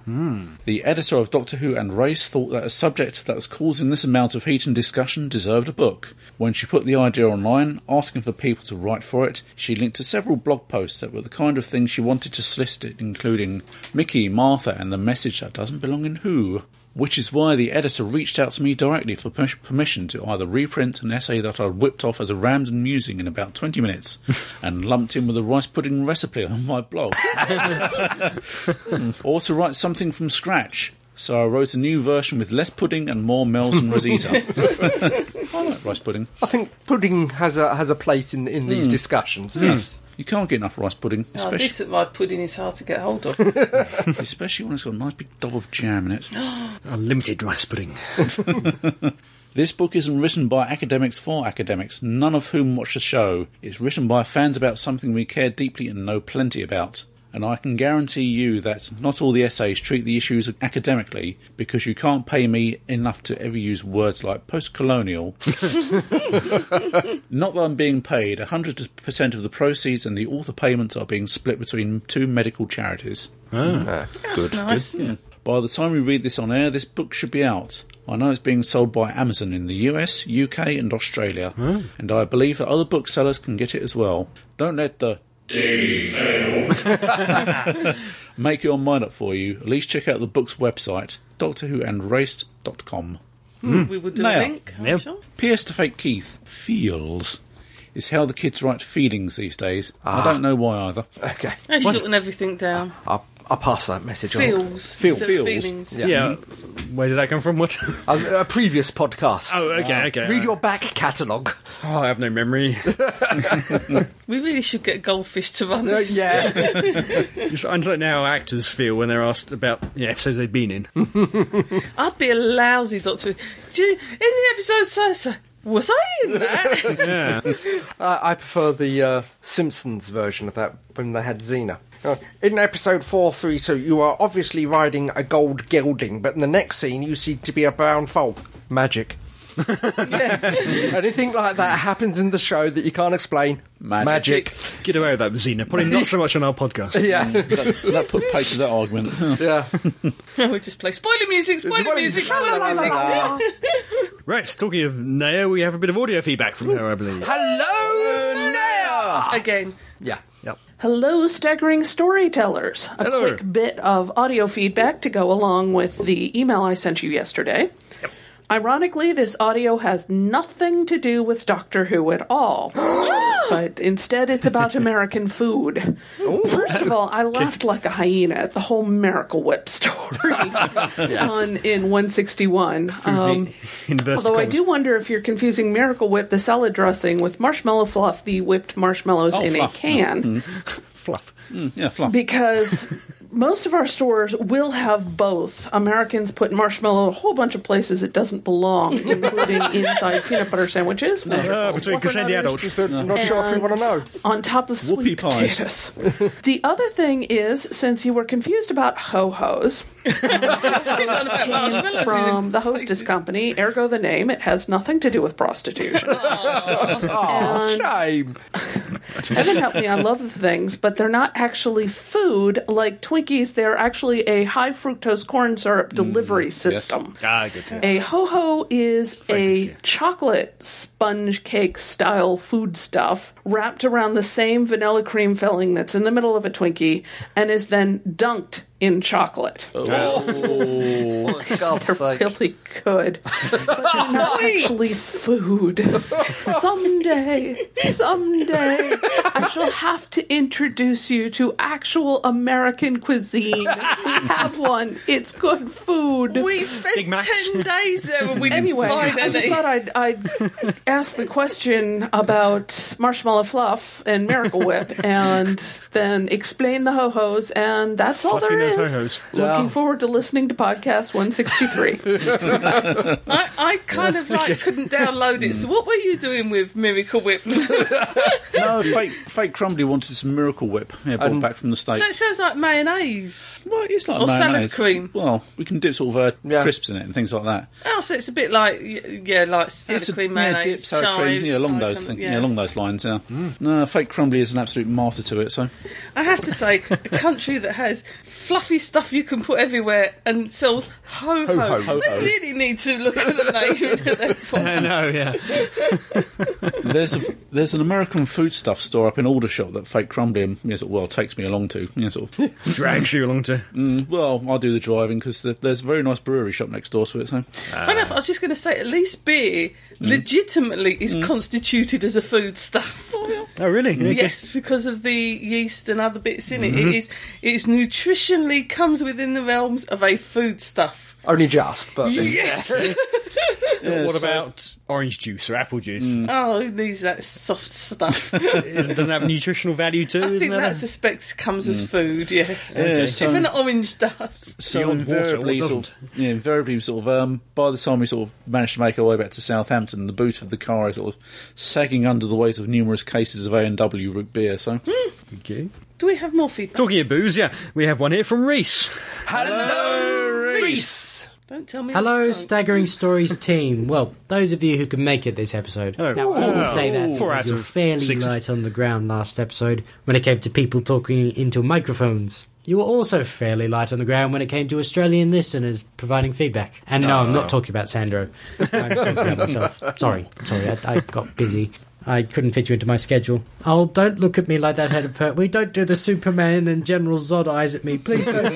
The editor of Doctor Who and Race thought that a subject that was causing this amount of heat and discussion deserved a book. When she put the idea online, asking for people to write for it, she linked to several blog posts that were the kind of things she wanted to solicit, including Mickey, Martha, and the message that doesn't belong in Who. Which is why the editor reached out to me directly for permission to either reprint an essay that I'd whipped off as a random musing in about 20 minutes and lumped in with a rice pudding recipe on my blog. or to write something from scratch. So I wrote a new version with less pudding and more Mel's and Rosita. I like rice pudding. I think pudding has a has a place in in these hmm. discussions. Hmm. Yes. You can't get enough rice pudding, Oh, especially, decent rice pudding is hard to get hold of. especially when it's got a nice big dob of jam in it. Unlimited rice pudding. This book isn't written by academics for academics, none of whom watch the show. It's written by fans about something we care deeply and know plenty about. And I can guarantee you that not all the essays treat the issues academically because you can't pay me enough to ever use words like post colonial. not that I'm being paid, 100% of the proceeds and the author payments are being split between two medical charities. Ah, hmm. That's nice. By the time we read this on air, this book should be out. I know it's being sold by Amazon in the US, UK, and Australia, hmm. and I believe that other booksellers can get it as well. Don't let the make your mind up for you. At least check out the book's website, doctorwhoandraced.com. Hmm. We will do Now, a link, I'm yep. sure. P.S. to Fake Keith, feels is how the kids write feelings these days. I ah. don't know why either. Okay, As you're jotting everything down. I'll, I'll pass that message on. Feels. Feel- Those feels. feelings. Yeah. Yeah. Where did that come from? What? A, a previous podcast. oh, okay, okay. Read your back catalogue. Oh, I have no memory. We really should get Goldfish to run Uh, this. yeah, It's I don't know how actors feel when they're asked about the episodes they've been in. I'd be a lousy Doctor Do you, in the episode so, so was I in that? Yeah. I, I prefer the uh, Simpsons version of that when they had Xena. Uh, In episode 432, you are obviously riding a gold gelding, but in the next scene, you seem to be a brown foal. Magic. Anything like that happens in the show that you can't explain. Magic. Get away with that, Xena. Probably not so much on our podcast. Yeah. that put paid to that argument. yeah. we just play spoiler music, spoiler Spoiler music, music. spoiler music. Right, talking of Naya, we have a bit of audio feedback from her, I believe. Hello, Naya! Again. Yeah. Yep. Hello, staggering storytellers. A Hello. quick bit of audio feedback to go along with the email I sent you yesterday. Ironically, this audio has nothing to do with Doctor Who at all. but instead, it's about American food. First of all, I laughed like a hyena at the whole Miracle Whip story on, in 161. Um, Although I do wonder if you're confusing Miracle Whip, the salad dressing, with marshmallow fluff, the whipped marshmallows Oh, in fluff. a can. Fluff. Yeah, fluff. Because most of our stores will have both. Americans put marshmallow a whole bunch of places it doesn't belong, including inside peanut butter sandwiches, Uh, between Fluffer Cassandra Nutters, adults. Just uh, not sure if you want to know. on top of Whoopie sweet pies. potatoes. the other thing is, since you were confused about ho-hos, She's on from the hostess company, ergo the name, it has nothing to do with prostitution. Oh, shame. Heaven help me, I love the things, but they're not actually food like Twinkies. They're actually a high fructose corn syrup delivery system. Ah, good. A ho ho is a yeah. chocolate sponge cake style food stuff wrapped around the same vanilla cream filling that's in the middle of a Twinkie and is then dunked in chocolate. Oh, for God's They're sake. really good. But they're not actually food. Someday, someday, I shall have to introduce you to actual American cuisine. We have one. It's good food. We spent Big Macs. 10 days there and we didn't Anyway, find I just any. thought I'd, I'd ask the question about marshmallow fluff and Miracle Whip, and then explain the ho hos, and that's all Fluffy there nose is. Ho-hos. Looking forward to listening to podcast 163. I, I kind of like couldn't download it. So what were you doing with Miracle Whip? no, fake, fake Crumbly wanted some Miracle Whip. Yeah, brought back from the States. So it sounds like mayonnaise. well, it's like or salad mayonnaise. cream. Well, we can dip sort of uh, Yeah. crisps in it and things like that. Oh, so it's a bit like y- yeah, like salad It's a cream yeah, mayonnaise, dip, sour cream, chives, yeah, along type those of- things, yeah. along those lines. Yeah. No, fake Crumbly is an absolute martyr to it. So I have to say, a country that has fluffy stuff you can put everywhere and sells ho ho. Ho-hos. They really need to look at the name at that point. I know, yeah. there's a there's an American foodstuff store up in Aldershot that fake Crumbly um, yeah, sort of, well takes me along to. Yeah, sort of. Drags you along to. Mm, well, I do the driving because there's a very nice brewery shop next door to it. So Funny enough, I was just going to say, at least beer mm. legitimately is mm. constituted as a food stuff. Oh, really? Okay. Yes, because of the yeast and other bits in it. It mm-hmm. is it is nutritionally comes within the realms of a food stuff. Only just, but Yes. So Yeah, what so- about orange juice or apple juice? Mm. oh, who needs that soft stuff? It doesn't have nutritional value too, I isn't think that? that suspect comes as mm. food. Yes. yeah, so, If an orange does. so Beyond water, invariably, what sort of, yeah, invariably, sort of, um, by the time we sort of managed to make our way back to Southampton, the boot of the car is sort of sagging under the weight of numerous cases of A and W root beer. So hmm. Okay. Do we have more feedback? Talking of booze, yeah, we have one here from Reese. Hello, Reese. Don't tell me. Hello, Staggering Stories team. Well, those of you who can make it this episode. Oh. Now, I will say that Four because out you're of fairly six. light on the ground last episode when it came to people talking into microphones. You were also fairly light on the ground when it came to Australian listeners providing feedback. And no, I'm not oh. talking about Sandro. I'm talking about myself. Sorry, sorry, I, I got busy. I couldn't fit you into my schedule. Oh, don't look at me like that, head of We don't do the Superman and General Zod eyes at me. Please don't.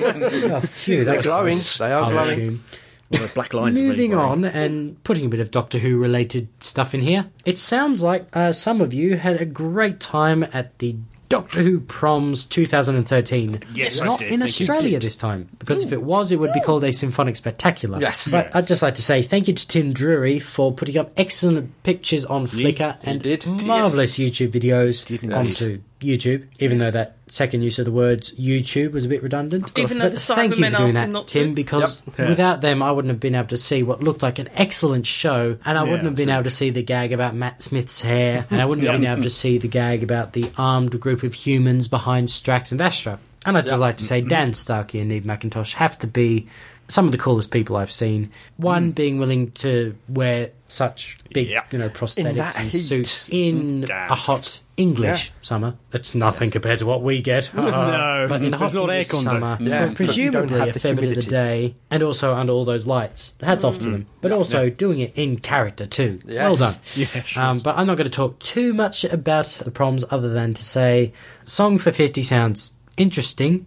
oh, phew, They're glowing. close. They are I'll glowing. assume. One black lines. Moving Lady on and putting a bit of Doctor Who related stuff in here. It sounds like uh, some of you had a great time at the Doctor Who Proms 2013. Yes, I not did. in you. Australia this time because if it was, it would be called a symphonic spectacular. Yes. but I'd just like to say thank you to Tim Drury for putting up excellent pictures on Flickr and did. marvelous YouTube videos Did onto YouTube. Even though that second use of the words YouTube was a bit redundant. Even though But the thank you Cybermen for doing that, him not to. Tim, because without them, I wouldn't have been able to see what looked like an excellent show, and I wouldn't have been able to see the gag about Matt Smith's hair, and I wouldn't have been able to see the gag about the armed group of humans behind Strax and Vastra. And I'd just like to say mm-hmm. Dan Starkey and Neve McIntosh have to be some of the coolest people I've seen. One mm. being willing to wear such big, Yeah. you know, prosthetics and heat. suits in Damn a hot English summer. That's nothing compared to what we get. No, but in a hot there's not English summer, Yeah, for but you don't presumably a the fair bit of the day, and also under all those lights. Hats off to them. But also doing it in character too. Yes. Well done. Yes. Um, but I'm not going to talk too much about the proms other than to say Song for 50 sounds interesting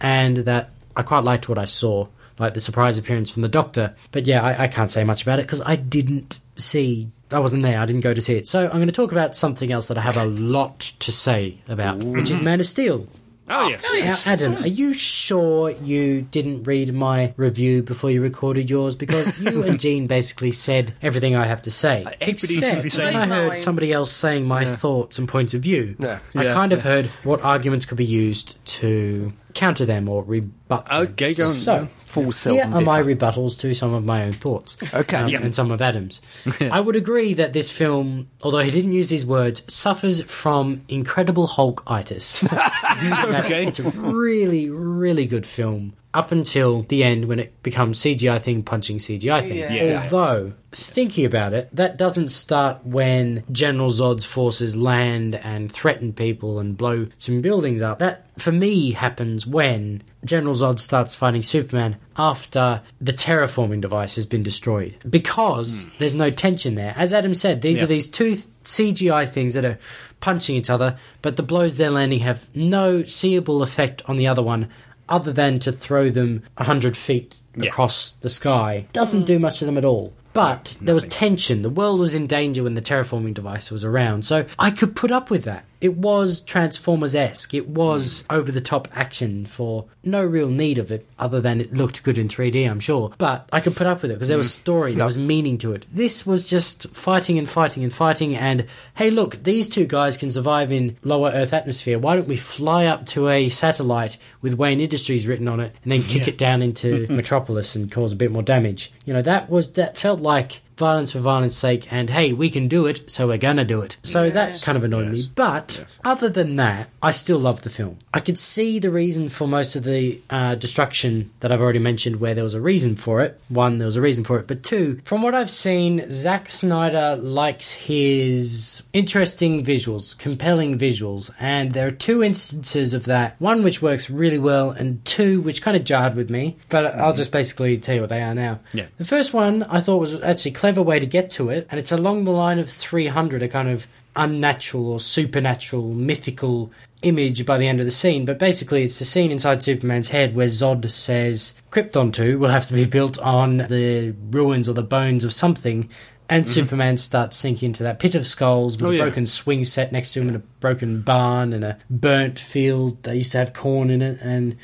and that I quite liked what I saw, like the surprise appearance from the Doctor. But yeah, I, I can't say much about it because I didn't see. I wasn't there. I didn't go to see it. So I'm going to talk about something else that I have a lot to say about, which is Man of Steel. Oh, oh yes. Now, Adam, are you sure you didn't read my review before you recorded yours? Because you and Jean basically said everything I have to say. everything seemed be Except saying- when I heard somebody else saying my thoughts and points of view, Yeah. I Yeah. kind of heard what arguments could be used to counter them or rebut them. Okay, go on. So, Full here seldom are my rebuttals to some of my own thoughts. Okay. Um, Yeah. And some of Adam's. I would agree that this film, although he didn't use these words, suffers from incredible Hulk-itis. Okay. It's a really, really good film up until the end when it becomes CGI thing punching CGI thing. Yeah. Yeah. Although, thinking about it, that doesn't start when General Zod's forces land and threaten people and blow some buildings up. That, for me, happens when General Zod starts fighting Superman after the terraforming device has been destroyed. Because hmm. there's no tension there. As Adam said, these Yeah. are these two th- CGI things that are punching each other, but the blows they're landing have no seeable effect on the other one other than to throw them a hundred feet Yeah. across the sky. Doesn't hmm. do much to them at all. But there was tension. The world was in danger when the terraforming device was around. So I could put up with that. It was Transformers esque. It was over the top action for no real need of it, other than it looked good in 3D, I'm sure. But I could put up with it because there was mm. story, there was meaning to it. This was just fighting and fighting and fighting, and hey, look, these two guys can survive in lower Earth atmosphere. Why don't we fly up to a satellite with Wayne Industries written on it and then kick it down into Metropolis and cause a bit more damage? You know, that was that felt like violence for violence sake and hey we can do it so we're gonna do it. So that kind of annoyed me. But other than that i still love the film. I could see the reason for most of the uh, destruction that i've already mentioned where there was a reason for it. One there was a reason for it. But two from what i've seen Zack snyder likes his interesting visuals compelling visuals and there are two instances of that. One which works really well and two which kind of jarred with me. But i'll just basically tell you what they are now. Yeah. the first one I thought was actually a clever way to get to it, and it's along the line of 300, a kind of unnatural or supernatural, mythical image by the end of the scene. But basically, it's the scene inside Superman's head where Zod says Krypton 2 will have to be built on the ruins or the bones of something. And mm-hmm. Superman starts sinking into that pit of skulls with Oh, a yeah. broken swing set next to him and a broken barn and a burnt field that used to have corn in it and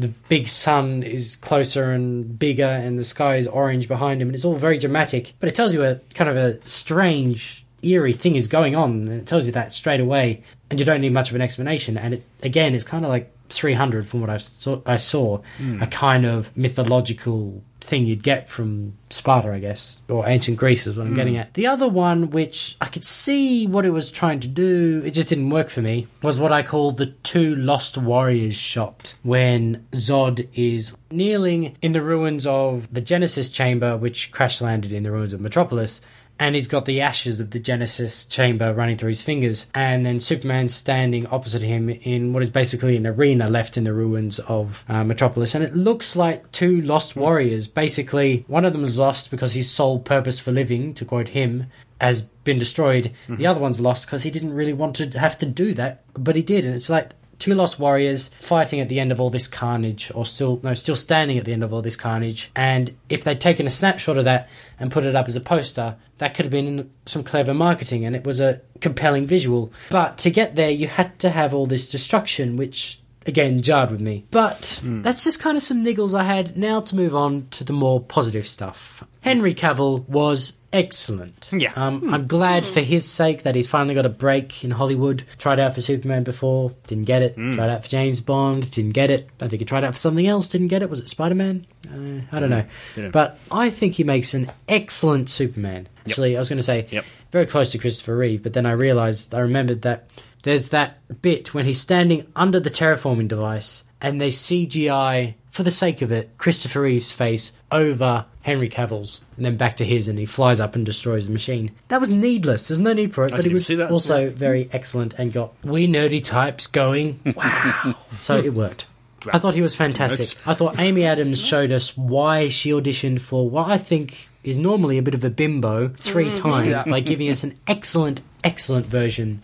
the big sun is closer and bigger and the sky is orange behind him and it's all very dramatic but it tells you a kind of a strange eerie thing is going on. And it tells you that straight away and you don't need much of an explanation. And it again it's kind of like 300 from what I saw, I saw hmm. a kind of mythological thing you'd get from Sparta, I guess, or ancient Greece is what I'm hmm. getting at. The other one, which I could see what it was trying to do, it just didn't work for me, was what I call the two lost warriors shot, when Zod is kneeling in the ruins of the Genesis chamber, which crash landed in the ruins of Metropolis, and he's got the ashes of the Genesis chamber running through his fingers, and then Superman's standing opposite him in what is basically an arena left in the ruins of uh, Metropolis, and it looks like two lost warriors. Basically, one of them is lost because his sole purpose for living, to quote him, has been destroyed. The other one's lost because he didn't really want to have to do that, but he did, and it's like two lost warriors fighting at the end of all this carnage or still no still standing at the end of all this carnage. And if they'd taken a snapshot of that and put it up as a poster that could have been some clever marketing and it was a compelling visual. But to get there you had to have all this destruction which again jarred with me. But hmm. that's just kind of some niggles i had. Now to move on to the more positive stuff. Henry cavill was excellent. Yeah. um, i'm glad for his sake that he's finally got a break in hollywood. Tried out for superman before didn't get it. Tried out for james bond didn't get it. I think he tried out for something else didn't get it. Was it spider-man? Uh, i don't know. Didn't. but i think he makes an excellent superman. Actually i was going to say Yep. very close to christopher reeve but then i realized i remembered that there's that bit when he's standing under the terraforming device and they CGI, for the sake of it, Christopher Reeve's face over Henry Cavill's and then back to his and he flies up and destroys the machine. That was needless. There's no need for it, but it was see that. also very excellent and got we nerdy types going. Wow. so it worked. I thought he was fantastic. I thought Amy Adams showed us why she auditioned for what I think is normally a bit of a bimbo 3 mm. times by giving us an excellent, excellent version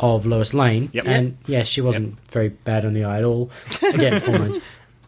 of Lois Lane. Yep. And yeah, she wasn't very bad on the eye at all. Again, hormones.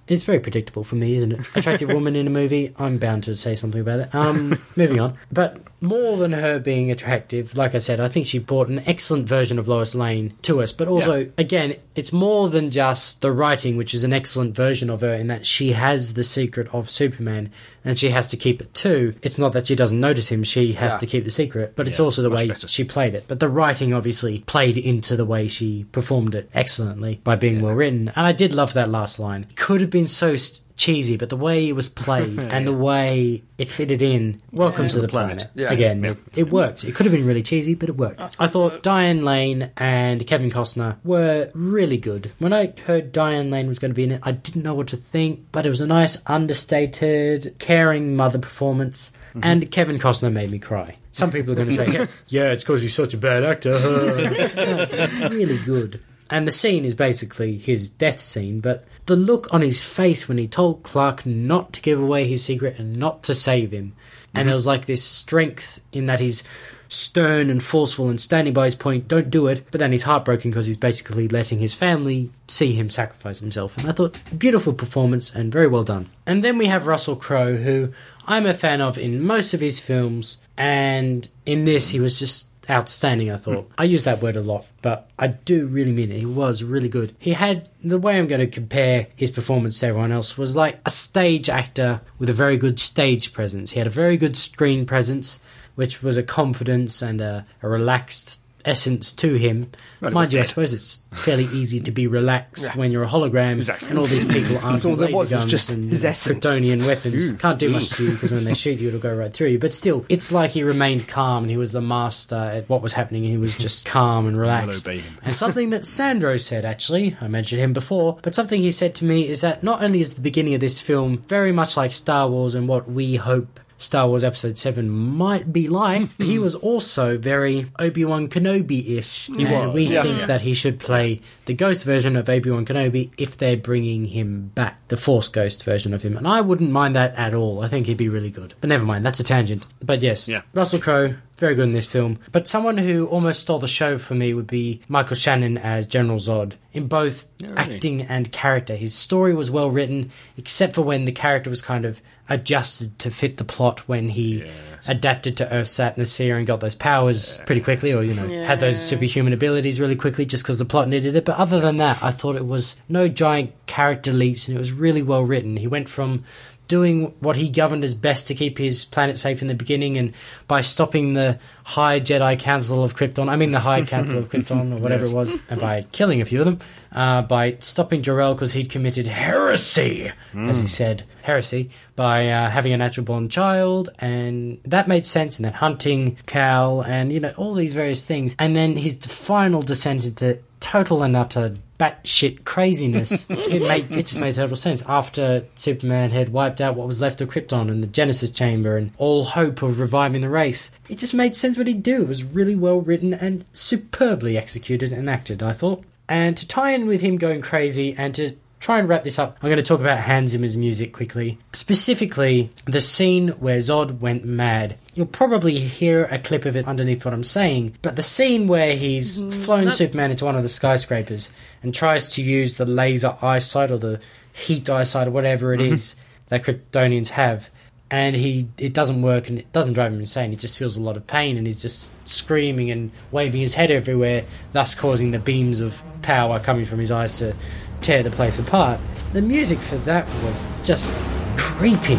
It's very predictable for me, isn't it? Attractive woman in a movie, I'm bound to say something about it. Um, moving on. But more than her being attractive, like I said, I think she brought an excellent version of Lois Lane to us. But also, again, it's more than just the writing, which is an excellent version of her in that she has the secret of Superman and she has to keep it too. It's not that she doesn't notice him, she has Yeah. to keep the secret, but it's also the way better. she played it. But the writing obviously played into the way she performed it excellently by being well written. And I did love that last line. It could have been so s cheesy, but the way it was played and the way it fitted in, welcome to the planet. Yeah. Again, it, it worked. It could have been really cheesy, but it worked. Uh, I thought uh, Diane Lane and Kevin Costner were really good. When I heard Diane Lane was going to be in it, I didn't know what to think, but it was a nice, understated, caring mother performance. Mm-hmm. And Kevin Costner made me cry. Some people are going to say, "Yeah, it's because he's such a bad actor." really good. And the scene is basically his death scene, but the look on his face when he told Clark not to give away his secret and not to save him. And mm-hmm. there was like this strength in that he's stern and forceful and standing by his point, don't do it. But then he's heartbroken because he's basically letting his family see him sacrifice himself. And I thought, beautiful performance and very well done. And then we have Russell Crowe, who I'm a fan of in most of his films. And in this, he was just outstanding, I thought. I use that word a lot, but I do really mean it. He was really good. He had the way I'm going to compare his performance to everyone else was like a stage actor with a very good stage presence. He had a very good screen presence, which was a confidence and a, a relaxed essence to him. Mind you, I suppose it's fairly easy to be relaxed when you're a hologram Exactly. and all these people aren't all there was was guns just and his essence. Kryptonian weapons. Can't do much to you because when they shoot you, it'll go right through you. But still, it's like he remained calm and he was the master at what was happening. He was just calm and relaxed. And something that Sandro said, actually, I mentioned him before, but something he said to me is that not only is the beginning of this film very much like Star Wars and what we hope Star Wars Episode 7 might be like, he was also very Obi Wan Kenobi ish. He was, We yeah. think that he should play the ghost version of Obi Wan Kenobi if they're bringing him back, the Force ghost version of him. And I wouldn't mind that at all. I think he'd be really good. But never mind, that's a tangent. But yes, Yeah. Russell Crowe, very good in this film. But someone who almost stole the show for me would be Michael Shannon as General Zod in both really? acting and character. His story was well written, except for when the character was kind of adjusted to fit the plot when he adapted to Earth's atmosphere and got those powers pretty quickly, or you know, had those superhuman abilities really quickly just because the plot needed it. But other than that, I thought it was no giant character leaps, and it was really well written. He went from doing what he governed as best to keep his planet safe in the beginning, and by stopping the High Jedi Council of Krypton, I mean the High Council of Krypton, or whatever it was, and by killing a few of them, uh, by stopping Jor-El because he'd committed heresy, as he said, heresy, by uh, having a natural born child, and that made sense, and then hunting Kal, and you know, all these various things, and then his final descent into total and utter batshit craziness. it made it just made total sense after Superman had wiped out what was left of Krypton and the Genesis Chamber and all hope of reviving the race. It just made sense what he'd do. It was really well written and superbly executed and acted. I thought. And to tie in with him going crazy and to try and wrap this up, I'm going to talk about Hans Zimmer's music quickly. Specifically, the scene where Zod went mad. You'll probably hear a clip of it underneath what I'm saying, but the scene where he's mm-hmm. flown Superman into one of the skyscrapers and tries to use the laser eyesight or the heat eyesight or whatever it mm-hmm. is that Kryptonians have. And he, it doesn't work, and it doesn't drive him insane. He just feels a lot of pain, and he's just screaming and waving his head everywhere, thus causing the beams of power coming from his eyes to tear the place apart. The music for that was just creepy.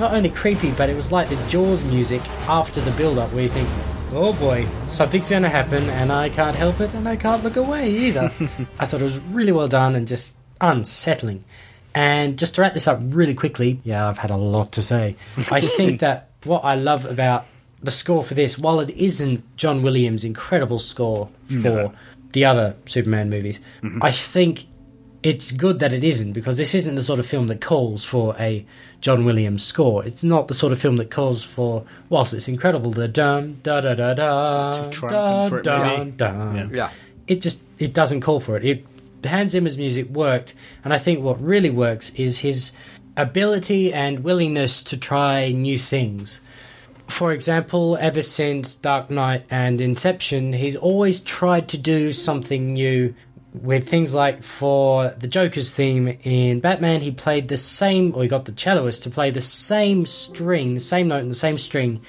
Not only creepy, but it was like the Jaws music after the build up where you think, oh boy, something's going to happen and I can't help it and I can't look away either. I thought it was really well done and just unsettling. And just to wrap this up really quickly, yeah, I've had a lot to say. I think that what I love about the score for this, while it isn't John Williams' incredible score mm. for the other Superman movies. Mm-hmm. I think it's good that it isn't because this isn't the sort of film that calls for a John Williams score. It's not the sort of film that calls for, whilst it's incredible, the dun da da da da Too triumphant for it, dun, dun. Yeah. Yeah. It just it doesn't call for it. It Hans Zimmer's music worked, and I think what really works is his ability and willingness to try new things. For example, ever since Dark Knight and Inception, he's always tried to do something new with things like for the Joker's theme in Batman, he played the same, or he got the celloist to play the same string, the same note and the same string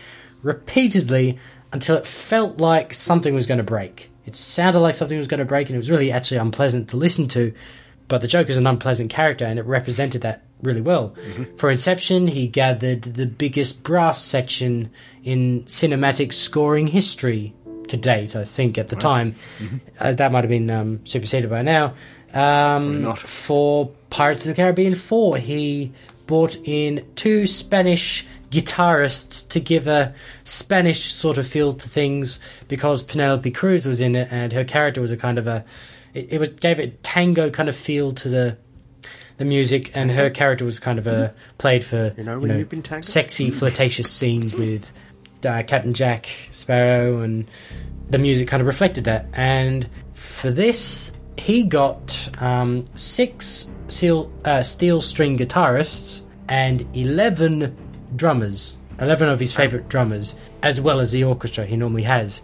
repeatedly until it felt like something was going to break. It sounded like something was going to break, and it was really actually unpleasant to listen to. But the Joker's an unpleasant character, and it represented that really well. Mm-hmm. For Inception, he gathered the biggest brass section in cinematic scoring history to date, I think, at the time. Uh, that might have been um, superseded by now. Um, not. For Pirates of the Caribbean 4, he brought in two Spanish guitarists to give a Spanish sort of feel to things because Penelope Cruz was in it and her character was a kind of a. It, it was gave it tango kind of feel to the the music, and her character was kind of a played for You know when you've been tangled? sexy, flirtatious scenes with uh, Captain Jack Sparrow, and the music kind of reflected that. And for this, he got um, six steel, uh, steel string guitarists and eleven drummers, eleven of his favorite drummers, as well as the orchestra he normally has,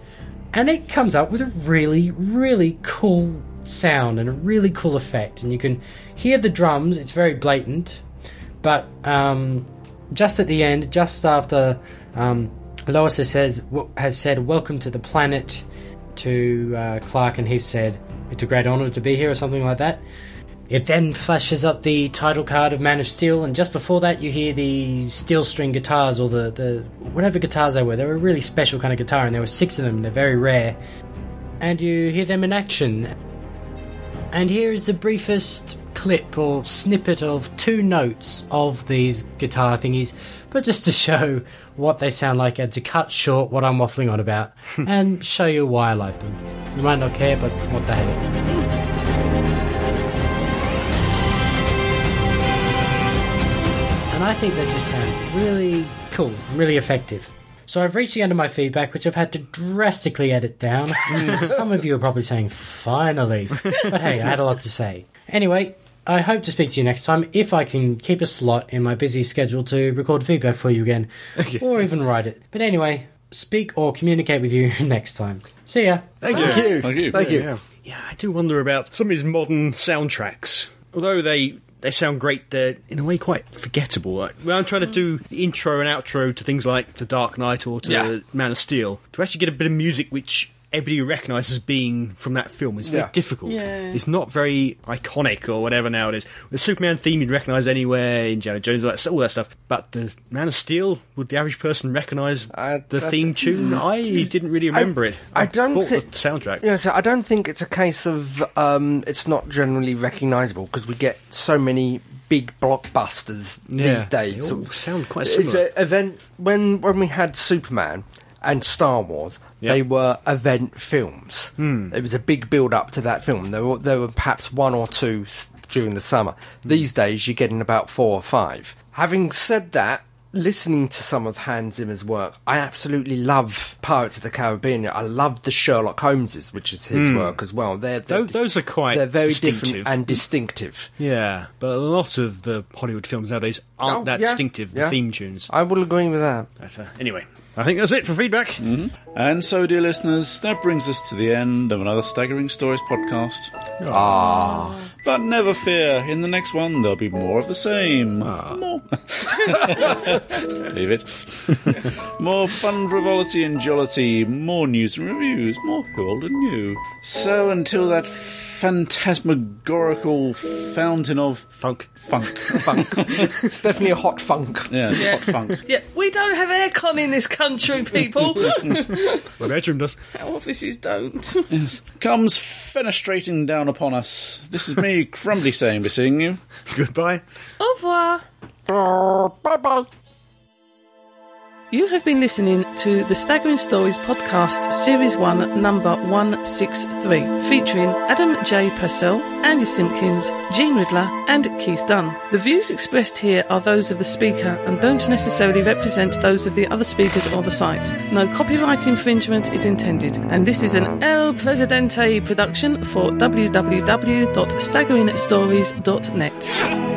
and it comes up with a really, really cool sound and a really cool effect. And you can hear the drums; it's very blatant, but um, just at the end, just after um, Lois has said, has said, "Welcome to the planet," to uh, Clark, and he said, "It's a great honor to be here," or something like that. It then flashes up the title card of Man of Steel, and just before that, you hear the steel string guitars or the, the whatever guitars they were. They were a really special kind of guitar, and there were six of them. They're very rare, and you hear them in action. And here is the briefest clip or snippet of two notes of these guitar thingies, but just to show what they sound like and to cut short what I'm waffling on about and show you why I like them. You might not care, but what the heck. And I think that just sounds really cool, really effective. So I've reached the end of my feedback, which I've had to drastically edit down. Some of you are probably saying, finally. But hey, I had a lot to say. Anyway, I hope to speak to you next time if I can keep a slot in my busy schedule to record feedback for you again, or even write it. But anyway, speak or communicate with you next time. See ya. Thank you. Thank you. Thank you. Thank you. Yeah. yeah, I do wonder about some of these modern soundtracks. Although they they sound great, they're in a way quite forgettable. Like, when I'm trying to do the intro and outro to things like The Dark Knight or to Yeah. Man of Steel, to actually get a bit of music which everybody recognises being from that film is very Yeah. difficult. Yeah. It's not very iconic or whatever nowadays. The Superman theme you'd recognise anywhere, Indiana Jones, all that, all that stuff. But the Man of Steel, would the average person recognise Uh, the theme tune? I didn't really remember it. I don't bought thi- the soundtrack. Yeah, so I don't think it's a case of um, it's not generally recognisable because we get so many big blockbusters Yeah. these days. They all sound quite It's similar. a event when when we had Superman and Star Wars. Yep. They were event films. Hmm. It was a big build up to that film. There were there were perhaps one or two during the summer. Hmm. These days, you're getting about four or five. Having said that. Listening to some of Hans Zimmer's work, I absolutely love Pirates of the Caribbean. I love the Sherlock Holmeses, which is his work as well. They're, they're. Those, those are quite they're very distinctive. different and distinctive. yeah, but a lot of the Hollywood films nowadays aren't Oh, that yeah, distinctive. The yeah. theme tunes. I will agree with that. But, uh, anyway, I think that's it for feedback. Mm-hmm. And so, dear listeners, that brings us to the end of another Staggering Stories podcast. Ah, ah. But never fear, in the next one there'll be more of the same. Ah. More. Leave it. more fun, frivolity, and jollity, more news and reviews, more who old and new. So until that phantasmagorical fountain of Funk. funk. funk. it's definitely a hot funk. Yeah, hot funk. Yeah, we don't have aircon in this country, people. My bedroom does. Our offices don't. Yes. Comes fenestrating down upon us. This is me, Crumbly saying, be seeing you. Goodbye. Au revoir. Uh, bye bye. You have been listening to the Staggering Stories podcast, Series 1, number 163, featuring Adam J. Purcell, Andy Simpkins, Jean Riddler, and Keith Dunn. The views expressed here are those of the speaker and don't necessarily represent those of the other speakers or the site. No copyright infringement is intended, and this is an El Presidente production for www.staggeringstories.net.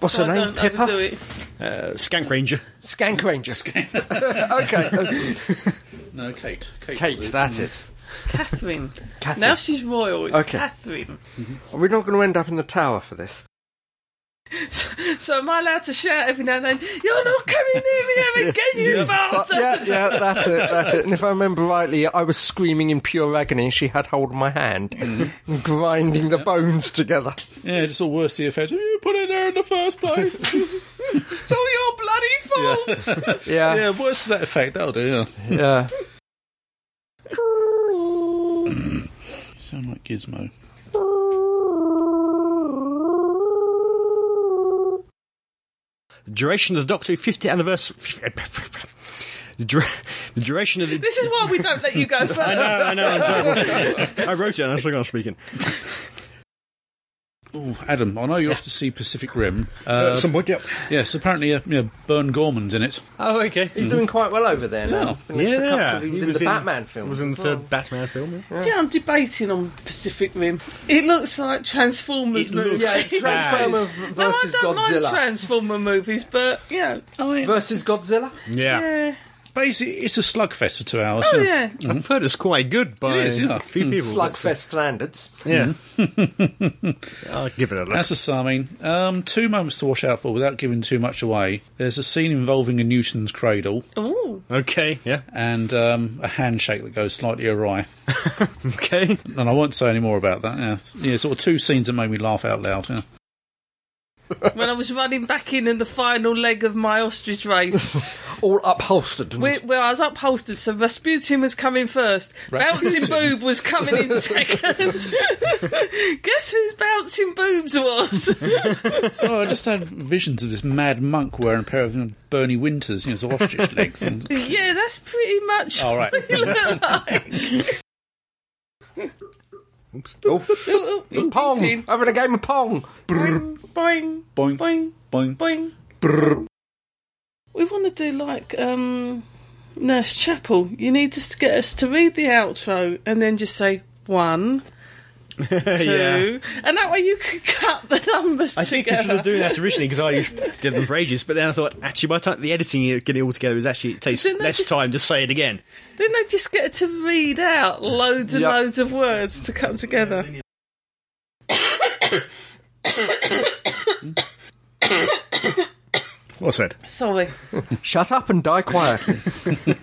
What's her name? Pippa? Uh, Skank Ranger. Skank Ranger. okay. No, Kate. Kate, Kate, that's it. Catherine. Catherine. Now she's royal, it's Okay. Catherine. Are We're not going to end up in the tower for this. So am I allowed to shout every now and then, You're not coming near me ever again, you Uh, bastard! yeah, yeah, that's it, that's it. And if I remember rightly, I was screaming in pure agony she had hold of my hand, and grinding the bones together. Yeah, just all worse the effect. You put it there in the first place. It's all your bloody fault! Yeah, yeah, worse to that effect. That'll do. Yeah. yeah. You sound like Gizmo. Duration of the Doctor Who 50th anniversary. The, dura- the duration of the. this is why we don't let you go first. I know, I know, I'm terrible. I wrote it and I speaking. Oh, Adam, I know you're off to see Pacific Rim. Uh, Uh, some point, yep. yes, apparently, uh, yeah, Burn Gorman's in it. Oh, okay. He's doing quite well over there now. It's been a couple- Yeah, 'cause he was in the Batman film. Was in the third Batman film. Yeah. Yeah, I'm debating on Pacific Rim. It looks like Transformers It movies. looks Yeah, Transformer no, I don't mind Godzilla. Transformer movies, but yeah, versus Godzilla? Yeah. yeah. Basically, it's a slugfest for two hours. Oh yeah. I've heard it's quite good by It is, yeah. a few people. Slugfest standards. Yeah. I'll give it a look. That's a summing. Um, two moments to watch out for without giving too much away. There's a scene involving a Newton's cradle Ooh. Okay, yeah. and um, a handshake that goes slightly awry. Okay. And I won't say any more about that. Yeah, yeah sort of two scenes that made me laugh out loud. Yeah. When I was running back in in the final leg of my ostrich race, All upholstered. where, where I was upholstered, so Rasputin was coming first, Bouncing Boob was coming in second. Guess who's Bouncing Boobs was? So I just had visions of this mad monk wearing a pair of you know, Bernie Winters, you know, sort of ostrich legs. And, yeah, that's pretty much all right. What he looked like. Oh, Ooh, ooh, Pong! giggling. Having a game of Pong! Boing, boing, Boing, boing, boing. boing. Brrr. We want to do like um, Nurse Chapel. You need us to get us to read the outro and then just say one, two, yeah. and that way you could cut the numbers together. I think together. instead of doing that originally, because I used did them for ages, but then I thought, actually, by the time the editing, it- getting it all together, is actually it takes less just- time to say it again. Didn't they just get to read out loads and Yep. loads of words to come together? What's that? Sorry. Shut up and die quietly.